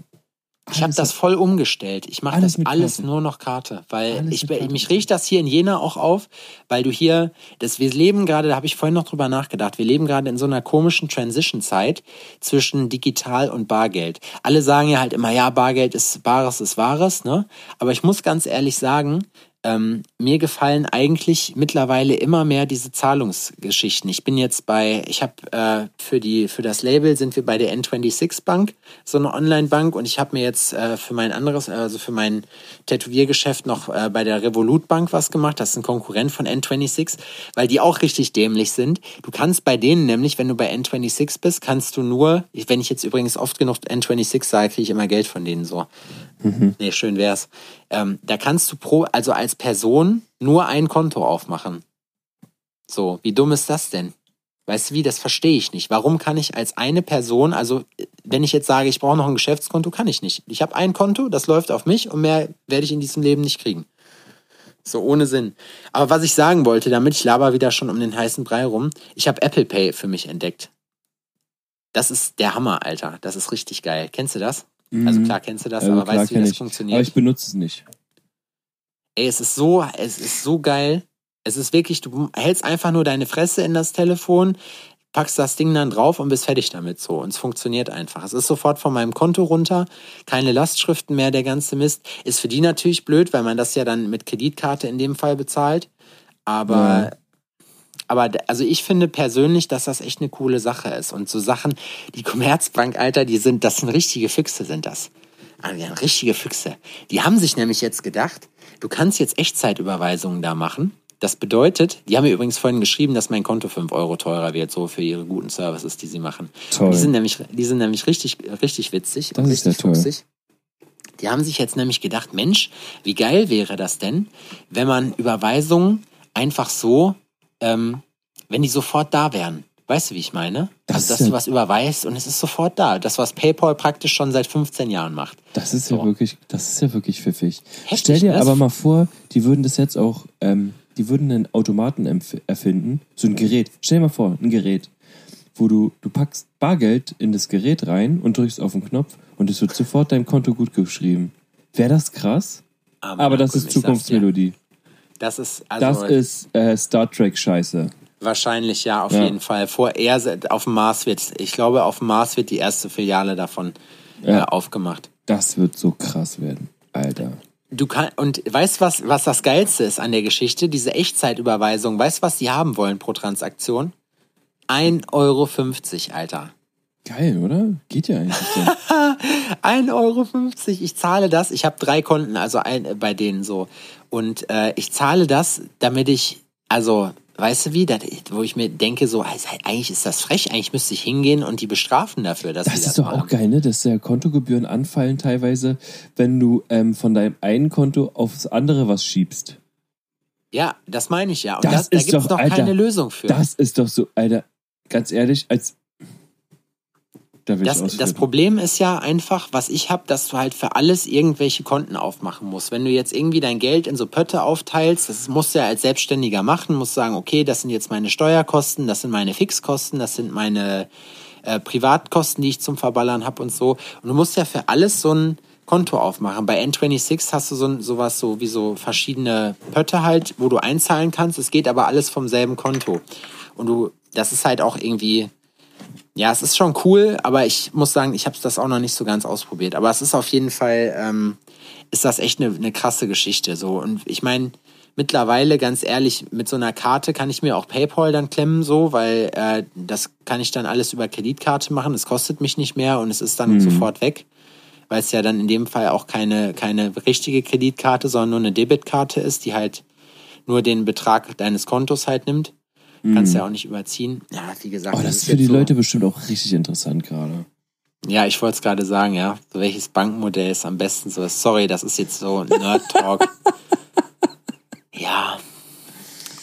Ich habe das voll umgestellt. Ich mache das alles Karte. nur noch Karte, weil Alles ich mich riecht das hier in Jena auch auf, weil du hier, das wir leben gerade, da habe ich vorhin noch drüber nachgedacht. Wir leben gerade in so einer komischen Transition Zeit zwischen digital und Bargeld. Alle sagen ja halt immer, ja, Bargeld ist Bares ist Wahres, ne? Aber ich muss ganz ehrlich sagen, ähm, mir gefallen eigentlich mittlerweile immer mehr diese Zahlungsgeschichten. Ich bin jetzt bei, ich habe äh, für die für das Label sind wir bei der N26 Bank, so eine Online-Bank, und ich habe mir jetzt äh, für mein anderes, also für mein Tätowiergeschäft noch äh, bei der Revolut Bank was gemacht. Das ist ein Konkurrent von N26, weil die auch richtig dämlich sind. Du kannst bei denen nämlich, wenn du bei N26 bist, kannst du nur, wenn ich jetzt übrigens oft genug N26 sage, kriege ich immer Geld von denen so. Nee, schön wär's. Ähm, da kannst du pro, also als Person nur ein Konto aufmachen. So, wie dumm ist das denn? Weißt du wie, das verstehe ich nicht. Warum kann ich als eine Person, also wenn ich jetzt sage, ich brauche noch ein Geschäftskonto, kann ich nicht. Ich habe ein Konto, das läuft auf mich und mehr werde ich in diesem Leben nicht kriegen. So ohne Sinn. Aber was ich sagen wollte, damit ich laber wieder schon um den heißen Brei rum, ich habe Apple Pay für mich entdeckt. Das ist der Hammer, Alter. Das ist richtig geil. Kennst du das? Also Mhm. klar kennst du das, Also aber weißt du, wie das funktioniert? Aber ich benutze es nicht. Ey, es ist so, es ist so geil. Es ist wirklich, du hältst einfach nur deine Fresse in das Telefon, packst das Ding dann drauf und bist fertig damit so. Und es funktioniert einfach. Es ist sofort von meinem Konto runter, keine Lastschriften mehr, der ganze Mist. Ist für die natürlich blöd, weil man das ja dann mit Kreditkarte in dem Fall bezahlt. Aber, Ja. aber also ich finde persönlich, dass das echt eine coole Sache ist. Und so Sachen, die Commerzbank, Alter, die sind, das sind richtige Füchse, sind das. Also, ja, richtige Füchse. Die haben sich nämlich jetzt gedacht, du kannst jetzt Echtzeitüberweisungen da machen. Das bedeutet, die haben mir übrigens vorhin geschrieben, dass mein Konto 5 Euro teurer wird, so für ihre guten Services, die sie machen. Toll. Die sind nämlich, die sind nämlich richtig, richtig witzig Das und ist richtig fuchsig. Die haben sich jetzt nämlich gedacht, Mensch, wie geil wäre das denn, wenn man Überweisungen einfach so, ähm, wenn die sofort da wären. Weißt du, wie ich meine? Das also, dass ja- du was überweist und es ist sofort da. Das, was PayPal praktisch schon seit 15 Jahren macht. Das ist So. ja wirklich, das ist ja wirklich pfiffig. Heftig, Stell dir ne? aber mal vor, die würden das jetzt auch, ähm, die würden einen Automaten erfinden, so ein Gerät. Stell dir mal vor, ein Gerät, wo du, du packst Bargeld in das Gerät rein und drückst auf den Knopf und es wird sofort deinem Konto gut geschrieben. Wäre das krass? Aber das ist. Zukunftsmelodie. Das ist also Das ist äh, Star Trek Scheiße. Wahrscheinlich ja auf Ja. jeden Fall. Vor er auf dem Mars wird, ich glaube, auf dem Mars wird die erste Filiale davon äh, Ja. aufgemacht. Das wird so krass werden. Alter. Du kann, und weißt was, was das Geilste ist an der Geschichte? Diese Echtzeitüberweisung. Weißt was die haben wollen pro Transaktion? 1,50 Euro, Alter. Geil, oder? Geht ja eigentlich so. 1,50 Euro. Ich zahle das. Ich habe drei Konten, also ein, äh, bei denen so. Und äh, ich zahle das, damit ich, also, weißt du wie, das, wo ich mir denke, so, also, eigentlich ist das frech, eigentlich müsste ich hingehen und die bestrafen dafür, dass Das sie das ist doch machen. auch geil, ne? Dass ja Kontogebühren anfallen teilweise, wenn du ähm, von deinem einen Konto aufs andere was schiebst. Ja, das meine ich ja. Und Das das, da ist gibt es doch, doch Alter, keine Lösung für. Das ist doch so, Alter, ganz ehrlich, als. Da Das, das. Problem ist ja einfach, was ich habe, dass du halt für alles irgendwelche Konten aufmachen musst. Wenn du jetzt irgendwie dein Geld in so Pötte aufteilst, das musst du ja als Selbstständiger machen, musst sagen, okay, das sind jetzt meine Steuerkosten, das sind meine Fixkosten, das sind meine äh, Privatkosten, die ich zum Verballern habe und so. Und du musst ja für alles so ein Konto aufmachen. Bei N26 hast du so sowas so wie so verschiedene Pötte halt, wo du einzahlen kannst. Es geht aber alles vom selben Konto. Und du, das ist halt auch irgendwie, ja, es ist schon cool, aber ich muss sagen, ich habe das auch noch nicht so ganz ausprobiert. Aber es ist auf jeden Fall, ähm, ist das echt eine, eine krasse Geschichte. So und ich meine, mittlerweile ganz ehrlich, mit so einer Karte kann ich mir auch PayPal dann klemmen, so, weil äh, das kann ich dann alles über Kreditkarte machen. Es kostet mich nicht mehr und es ist dann sofort weg, weil es ja dann in dem Fall auch keine keine richtige Kreditkarte, sondern nur eine Debitkarte ist, die halt nur den Betrag deines Kontos halt nimmt. Kannst ja auch nicht überziehen. Ja, wie gesagt, Oh, das das ist für die so- Leute bestimmt auch richtig interessant gerade. ja, ich wollte es gerade sagen, ja. Welches Bankmodell ist am besten so? Sorry, das ist jetzt so Nerd-Talk. ja.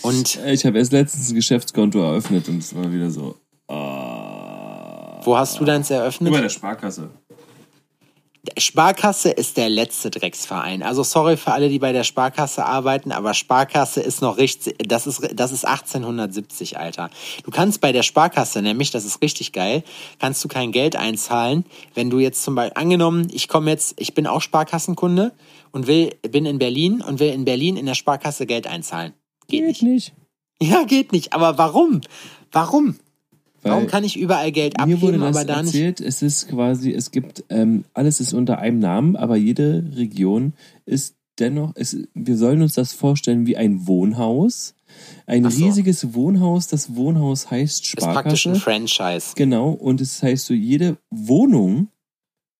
Und Äh, Ich habe erst letztens ein Geschäftskonto eröffnet und es war wieder so. ah. wo hast du deins eröffnet? Über der Sparkasse. Sparkasse ist der letzte Drecksverein. Also sorry für alle, die bei der Sparkasse arbeiten, aber Sparkasse ist noch richtig, das ist, das ist 1870, Alter. Du kannst bei der Sparkasse nämlich, das ist richtig geil, kannst du kein Geld einzahlen, wenn du jetzt zum Beispiel, angenommen, ich komme jetzt, ich bin auch Sparkassenkunde und will, bin in Berlin und will in Berlin in der Sparkasse Geld einzahlen. Geht nicht. nicht. Ja, geht nicht. Aber warum? Warum? Warum kann ich überall Geld Mir wurde abheben, das aber da nicht? erzählt, es ist quasi, es gibt, ähm, alles ist unter einem Namen, aber jede Region ist dennoch, es, wir sollen uns das vorstellen wie ein Wohnhaus. Ein so. riesiges Wohnhaus, das Wohnhaus heißt Ist praktisch ein Sparkasse. Franchise. Genau, und es heißt so, jede Wohnung,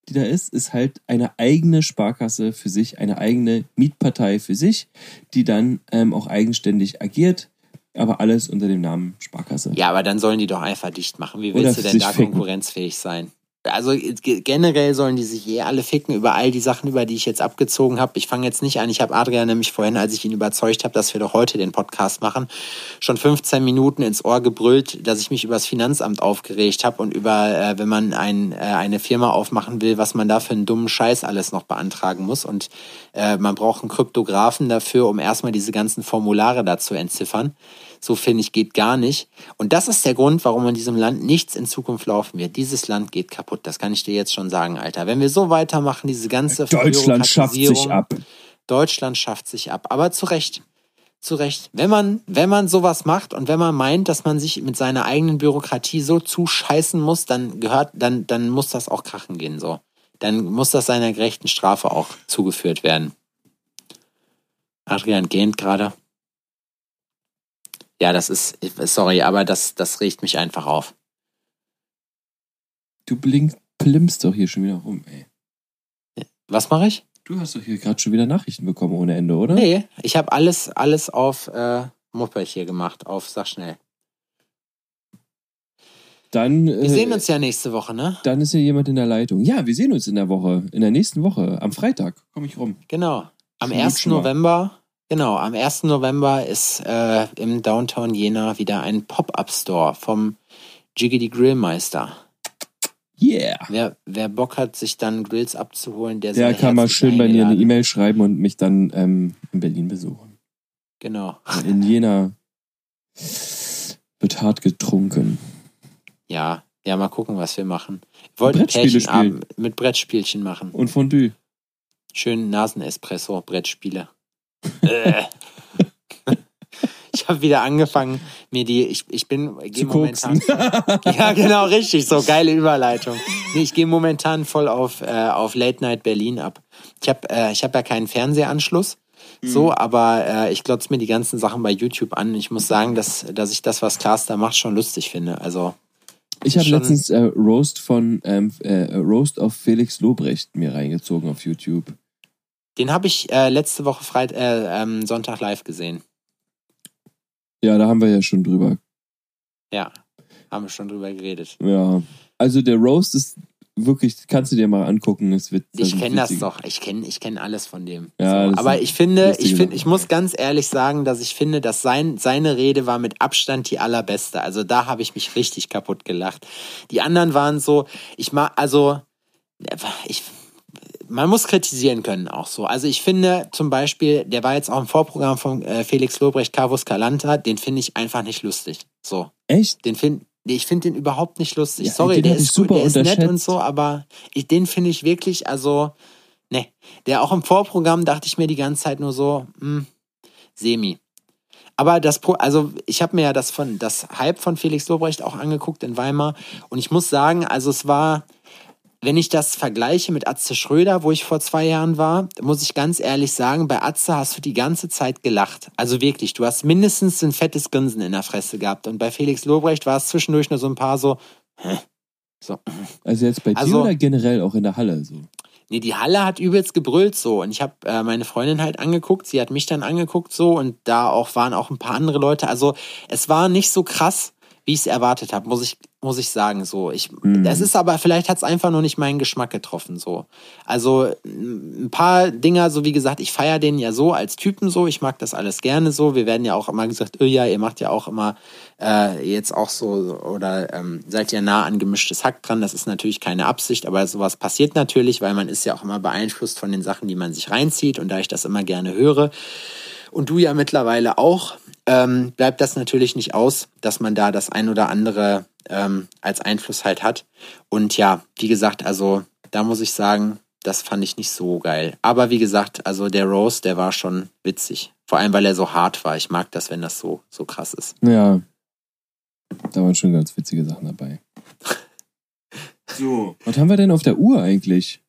die da ist, ist halt eine eigene Sparkasse für sich, eine eigene Mietpartei für sich, die dann ähm, auch eigenständig agiert, aber alles unter dem Namen Sparkasse. Ja, aber dann sollen die doch einfach dicht machen. Wie Oder willst du denn da ficken. konkurrenzfähig sein? Also ge- generell sollen die sich eh alle ficken über all die Sachen, über die ich jetzt abgezogen habe. Ich fange jetzt nicht an. Ich habe Adrian nämlich vorhin, als ich ihn überzeugt habe, dass wir doch heute den Podcast machen, schon 15 Minuten ins Ohr gebrüllt, dass ich mich über das Finanzamt aufgeregt habe und über, äh, wenn man ein, äh, eine Firma aufmachen will, was man da für einen dummen Scheiß alles noch beantragen muss. Und äh, man braucht einen Kryptografen dafür, um erstmal diese ganzen Formulare da zu entziffern. So finde ich, geht gar nicht. Und das ist der Grund, warum in diesem Land nichts in Zukunft laufen wird. Dieses Land geht kaputt. Das kann ich dir jetzt schon sagen, Alter. Wenn wir so weitermachen, diese ganze Deutschland schafft sich ab. Deutschland schafft sich ab. Aber zu Recht. Zu Recht. Wenn man, wenn man sowas macht und wenn man meint, dass man sich mit seiner eigenen Bürokratie so zuscheißen muss, dann gehört, dann, dann muss das auch krachen gehen, so. Dann muss das seiner gerechten Strafe auch zugeführt werden. Adrian gähnt gerade. Ja, das ist, sorry, aber das, das regt mich einfach auf. Du blink, plimpst doch hier schon wieder rum, ey. Was mache ich? Du hast doch hier gerade schon wieder Nachrichten bekommen ohne Ende, oder? Nee, ich habe alles, alles auf äh, Muppet hier gemacht, auf Sag schnell. Dann, äh, Wir sehen uns ja nächste Woche, ne? dann ist hier jemand in der Leitung. Ja, wir sehen uns in der Woche, in der nächsten Woche, am Freitag. Komme ich rum. Genau. Am Schon 1. gut schon mal. November, genau, am 1. November ist äh, im Downtown Jena wieder ein Pop-Up-Store vom Jiggity Grillmeister. Yeah! Wer, wer Bock hat, sich dann Grills abzuholen, der Der kann mal schön bei mir eine. E-Mail schreiben und mich dann ähm, in Berlin besuchen. Genau. In Jena wird hart getrunken. Ja, ja, mal gucken, was wir machen. Wir wollten Brettspiele Pärchenabend mit Brettspielchen machen. Und Fondue. Schön Nasenespresso, Brettspiele. Äh. Ich habe wieder angefangen, mir die, ich, ich bin, Zu gehe momentan. Ja, genau, richtig. So geile Überleitung. Nee, ich gehe momentan voll auf, äh, auf Late Night Berlin ab. Ich habe äh, ich hab ja keinen Fernsehanschluss. Mhm. So, aber äh, ich glotze mir die ganzen Sachen bei YouTube an. Ich muss sagen, dass, dass ich das, was Klaas da macht, schon lustig finde. Also, Ich habe letztens äh, Roast von ähm, äh, Roast auf Felix Lobrecht mir reingezogen auf YouTube. Den habe ich äh, letzte Woche Freit äh, ähm, Sonntag live gesehen. Ja, da haben wir ja schon drüber. Ja, haben wir schon drüber geredet. Ja. Also der Roast ist wirklich, kannst du dir mal angucken. Es wird, Ich kenne das doch. Ich kenne ich kenn alles von dem. Ja, so. Aber ich finde, ich finde, ich muss ganz ehrlich sagen, dass ich finde, dass sein, seine Rede war mit Abstand die allerbeste. Also da habe ich mich richtig kaputt gelacht. Die anderen waren so, ich mag, also ich, man muss kritisieren können auch so. Also ich finde zum Beispiel, der war jetzt auch im Vorprogramm von äh, Felix Lobrecht, Carvus Calanta, den finde ich einfach nicht lustig. So. Echt? Den find, nee, ich finde den überhaupt nicht lustig. Ja, Sorry, der ist gut, super der ist nett und so, aber ich, den finde ich wirklich, also, ne. Der auch im Vorprogramm dachte ich mir die ganze Zeit nur so, hm, semi. Aber das, also ich habe mir ja das von das Hype von Felix Lobrecht auch angeguckt in Weimar und ich muss sagen, also es war, wenn ich das vergleiche mit Atze Schröder, wo ich vor zwei Jahren war, muss ich ganz ehrlich sagen, bei Atze hast du die ganze Zeit gelacht. Also wirklich, du hast mindestens ein fettes Grinsen in der Fresse gehabt. Und bei Felix Lobrecht war es zwischendurch nur so ein paar so, hä? so. Also jetzt bei dir Also- oder generell auch in der Halle so? Nee, die Halle hat übelst gebrüllt so. Und ich habe äh, meine Freundin halt angeguckt, sie hat mich dann angeguckt so und da auch waren auch ein paar andere Leute. Also es war nicht so krass, wie ich es erwartet habe, muss ich, muss ich sagen. So. Ich, Mhm. Das ist aber, vielleicht hat es einfach nur nicht meinen Geschmack getroffen. so. Also ein paar Dinger, so wie gesagt, ich feiere den ja so als Typen so, ich mag das alles gerne so. Wir werden ja auch immer gesagt, oh ja, ihr macht ja auch immer äh, jetzt auch so oder ähm, seid ja nah an gemischtes Hack dran. Das ist natürlich keine Absicht, aber sowas passiert natürlich, weil man ist ja auch immer beeinflusst von den Sachen, die man sich reinzieht und da ich das immer gerne höre und du ja mittlerweile auch, ähm, bleibt das natürlich nicht aus, dass man da das ein oder andere ähm, als Einfluss halt hat. Und ja, wie gesagt, also da muss ich sagen, das fand ich nicht so geil. Aber wie gesagt, also der Rose, der war schon witzig. Vor allem, weil er so hart war. Ich mag das, wenn das so, so krass ist. Ja. Da waren schon ganz witzige Sachen dabei. So. Was haben wir denn auf der Uhr eigentlich?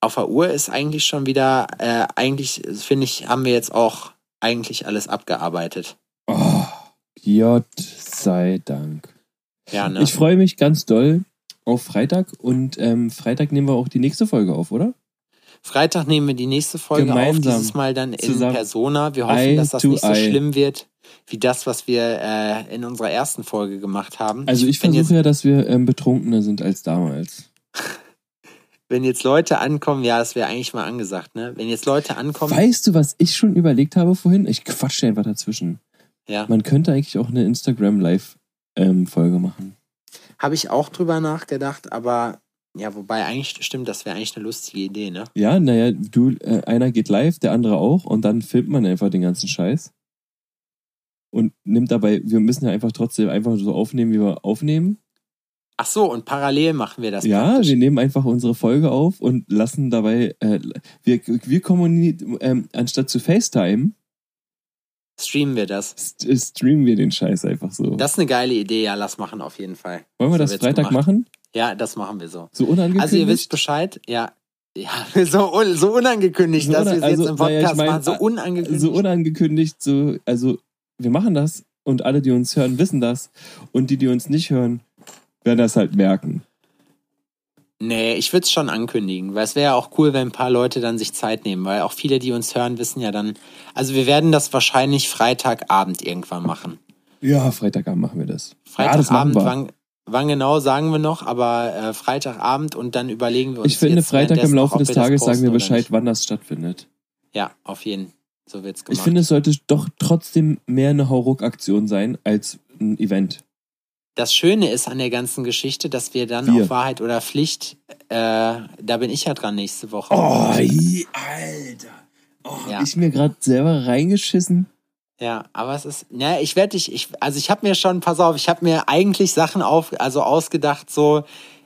Auf der Uhr ist eigentlich schon wieder, äh, eigentlich, finde ich, haben wir jetzt auch eigentlich alles abgearbeitet. Oh, Gott sei Dank. Ja, ne? Ich freue mich ganz doll auf Freitag und ähm, Freitag nehmen wir auch die nächste Folge auf, oder? Freitag nehmen wir die nächste Folge auf, Gemeinsam. dieses Mal dann in Zusammen. Persona. Wir hoffen, Eye dass das nicht so eye. schlimm wird, wie das, was wir äh, in unserer ersten Folge gemacht haben. Also ich jetzt, versuche ja, dass wir ähm, betrunkener sind als damals. wenn jetzt Leute ankommen, ja, das wäre eigentlich mal angesagt, ne? Wenn jetzt Leute ankommen, Weißt du, was ich schon überlegt habe vorhin? Ich quatsche einfach dazwischen. ja, Man könnte eigentlich auch eine Instagram-Live-Folge machen. habe ich auch drüber nachgedacht, aber ja, wobei eigentlich stimmt, das wäre eigentlich eine lustige Idee, ne? Ja, naja, du, äh, einer geht live, der andere auch und dann filmt man einfach den ganzen Scheiß. Und nimmt dabei, wir müssen ja einfach trotzdem einfach so aufnehmen, wie wir aufnehmen. Ach so, und parallel machen wir das. ja, praktisch. wir nehmen einfach unsere Folge auf und lassen dabei, äh, wir, wir kommunizieren, ähm, anstatt zu FaceTime, streamen wir das. st streamen wir den Scheiß einfach so. Das ist eine geile Idee, ja, lass machen auf jeden Fall. Wollen wir das wird's Freitag gemacht. machen? Ja, das machen wir so. So unangekündigt? Also ihr wisst Bescheid, ja. Ja, so, un so unangekündigt, So dass wir es also, jetzt im naja, ich Podcast mein, machen. So äh, unangekündigt. so unangekündigt, so, also wir machen das und alle, die uns hören, wissen das und die, die uns nicht hören, werden das halt merken. nee, ich würde es schon ankündigen, weil es wäre ja auch cool, wenn ein paar Leute dann sich Zeit nehmen, weil auch viele, die uns hören, wissen ja dann, also wir werden das wahrscheinlich Freitagabend irgendwann machen. Ja, Freitagabend machen wir das. ja, das Freitagabend, wann, wann genau, sagen wir noch, aber äh, Freitagabend und dann überlegen wir uns Ich finde, Freitag im Laufe noch, des Tages sagen wir Bescheid, wann das stattfindet. Ja, auf jeden. So wird's gemacht. Ich finde, es sollte doch trotzdem mehr eine Hauruck-Aktion sein als ein Event. Das Schöne ist an der ganzen Geschichte, dass wir dann Wir. auf Wahrheit oder Pflicht, äh, da bin ich ja dran nächste Woche. Oh, je, Alter. Oh, Ja. hab ich mir gerade selber reingeschissen. Ja, aber es ist, ja, ich werde dich, ich, also ich habe mir schon, pass auf, ich habe mir eigentlich Sachen auf, also ausgedacht, so,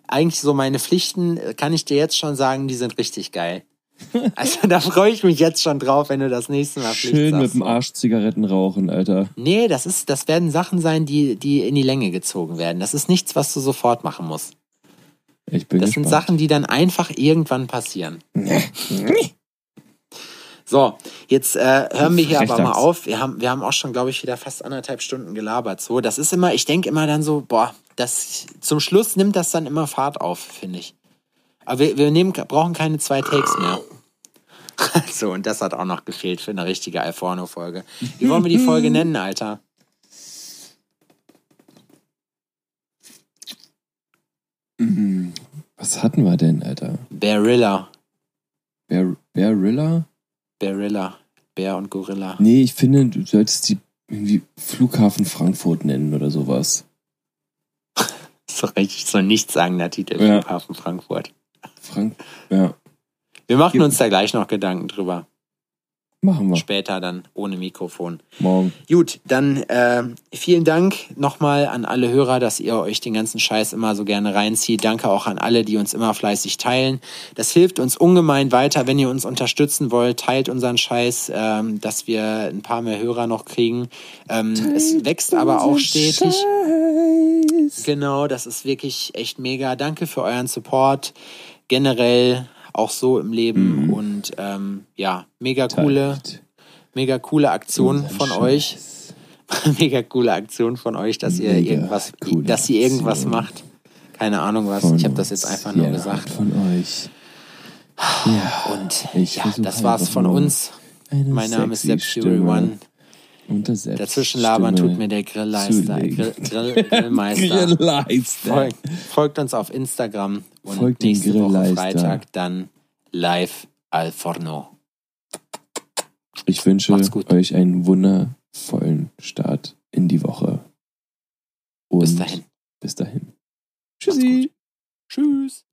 eigentlich so meine Pflichten, äh, kann ich dir jetzt schon sagen, die sind richtig geil. Also da freue ich mich jetzt schon drauf, wenn du das nächste Mal Pflicht Schön mit dem. Arsch Zigaretten rauchen, Alter. Nee, das ist, das werden Sachen sein, die, die in die Länge gezogen werden. Das ist nichts, was du sofort machen musst. Ich bin Das gespannt. sind Sachen, die dann einfach irgendwann passieren. So, jetzt äh, hören wir hier aber mal auf. Wir haben, wir haben auch schon, glaube ich, wieder fast anderthalb Stunden gelabert. So, das ist immer, ich denke immer dann so, boah, das zum Schluss nimmt das dann immer Fahrt auf, finde ich. Aber wir, wir nehmen, brauchen keine zwei Takes mehr. so, und das hat auch noch gefehlt für eine richtige Alforno-Folge. Wie wollen wir die Folge nennen, Alter? Mhm. Was hatten wir denn, Alter? Barilla. Bear, Bearilla? Barilla. Bär und Gorilla. Nee, ich finde, du solltest die irgendwie Flughafen Frankfurt nennen oder sowas. So richtig so nichtssagender Titel. Ja. Flughafen Frankfurt. Frank, ja, Wir machen uns da gleich noch Gedanken drüber. machen wir. Später dann ohne Mikrofon. Morgen. Gut, dann äh, vielen Dank nochmal an alle Hörer, dass ihr euch den ganzen Scheiß immer so gerne reinzieht. Danke auch an alle, die uns immer fleißig teilen. Das hilft uns ungemein weiter, wenn ihr uns unterstützen wollt. Teilt unseren Scheiß, ähm, dass wir ein paar mehr Hörer noch kriegen. Ähm, es wächst aber auch stetig. Scheiß. Genau, das ist wirklich echt mega. Danke für euren Support. Generell auch so im Leben Mhm. und ähm, ja, mega coole, mega coole Aktion von euch. Scheiß. mega coole Aktion von euch, dass ihr Mega irgendwas, coole dass ihr irgendwas Aktion. macht. Keine Ahnung was. Von ich habe das jetzt einfach nur gesagt. Von euch. Ja, Und ja, das war's einfach von uns. Mein Name ist Sepp One. Unter Selbst Dazwischen labern Stimme tut mir der Grillleister, zulegen. Grill, Grill, Grillmeister. Grillleister. Folgt, folgt uns auf Instagram und Folgt nächste Woche. Freitag dann live al Forno. Ich wünsche euch einen wundervollen Start in die Woche. Und Bis dahin. Bis dahin. Gut. Tschüss.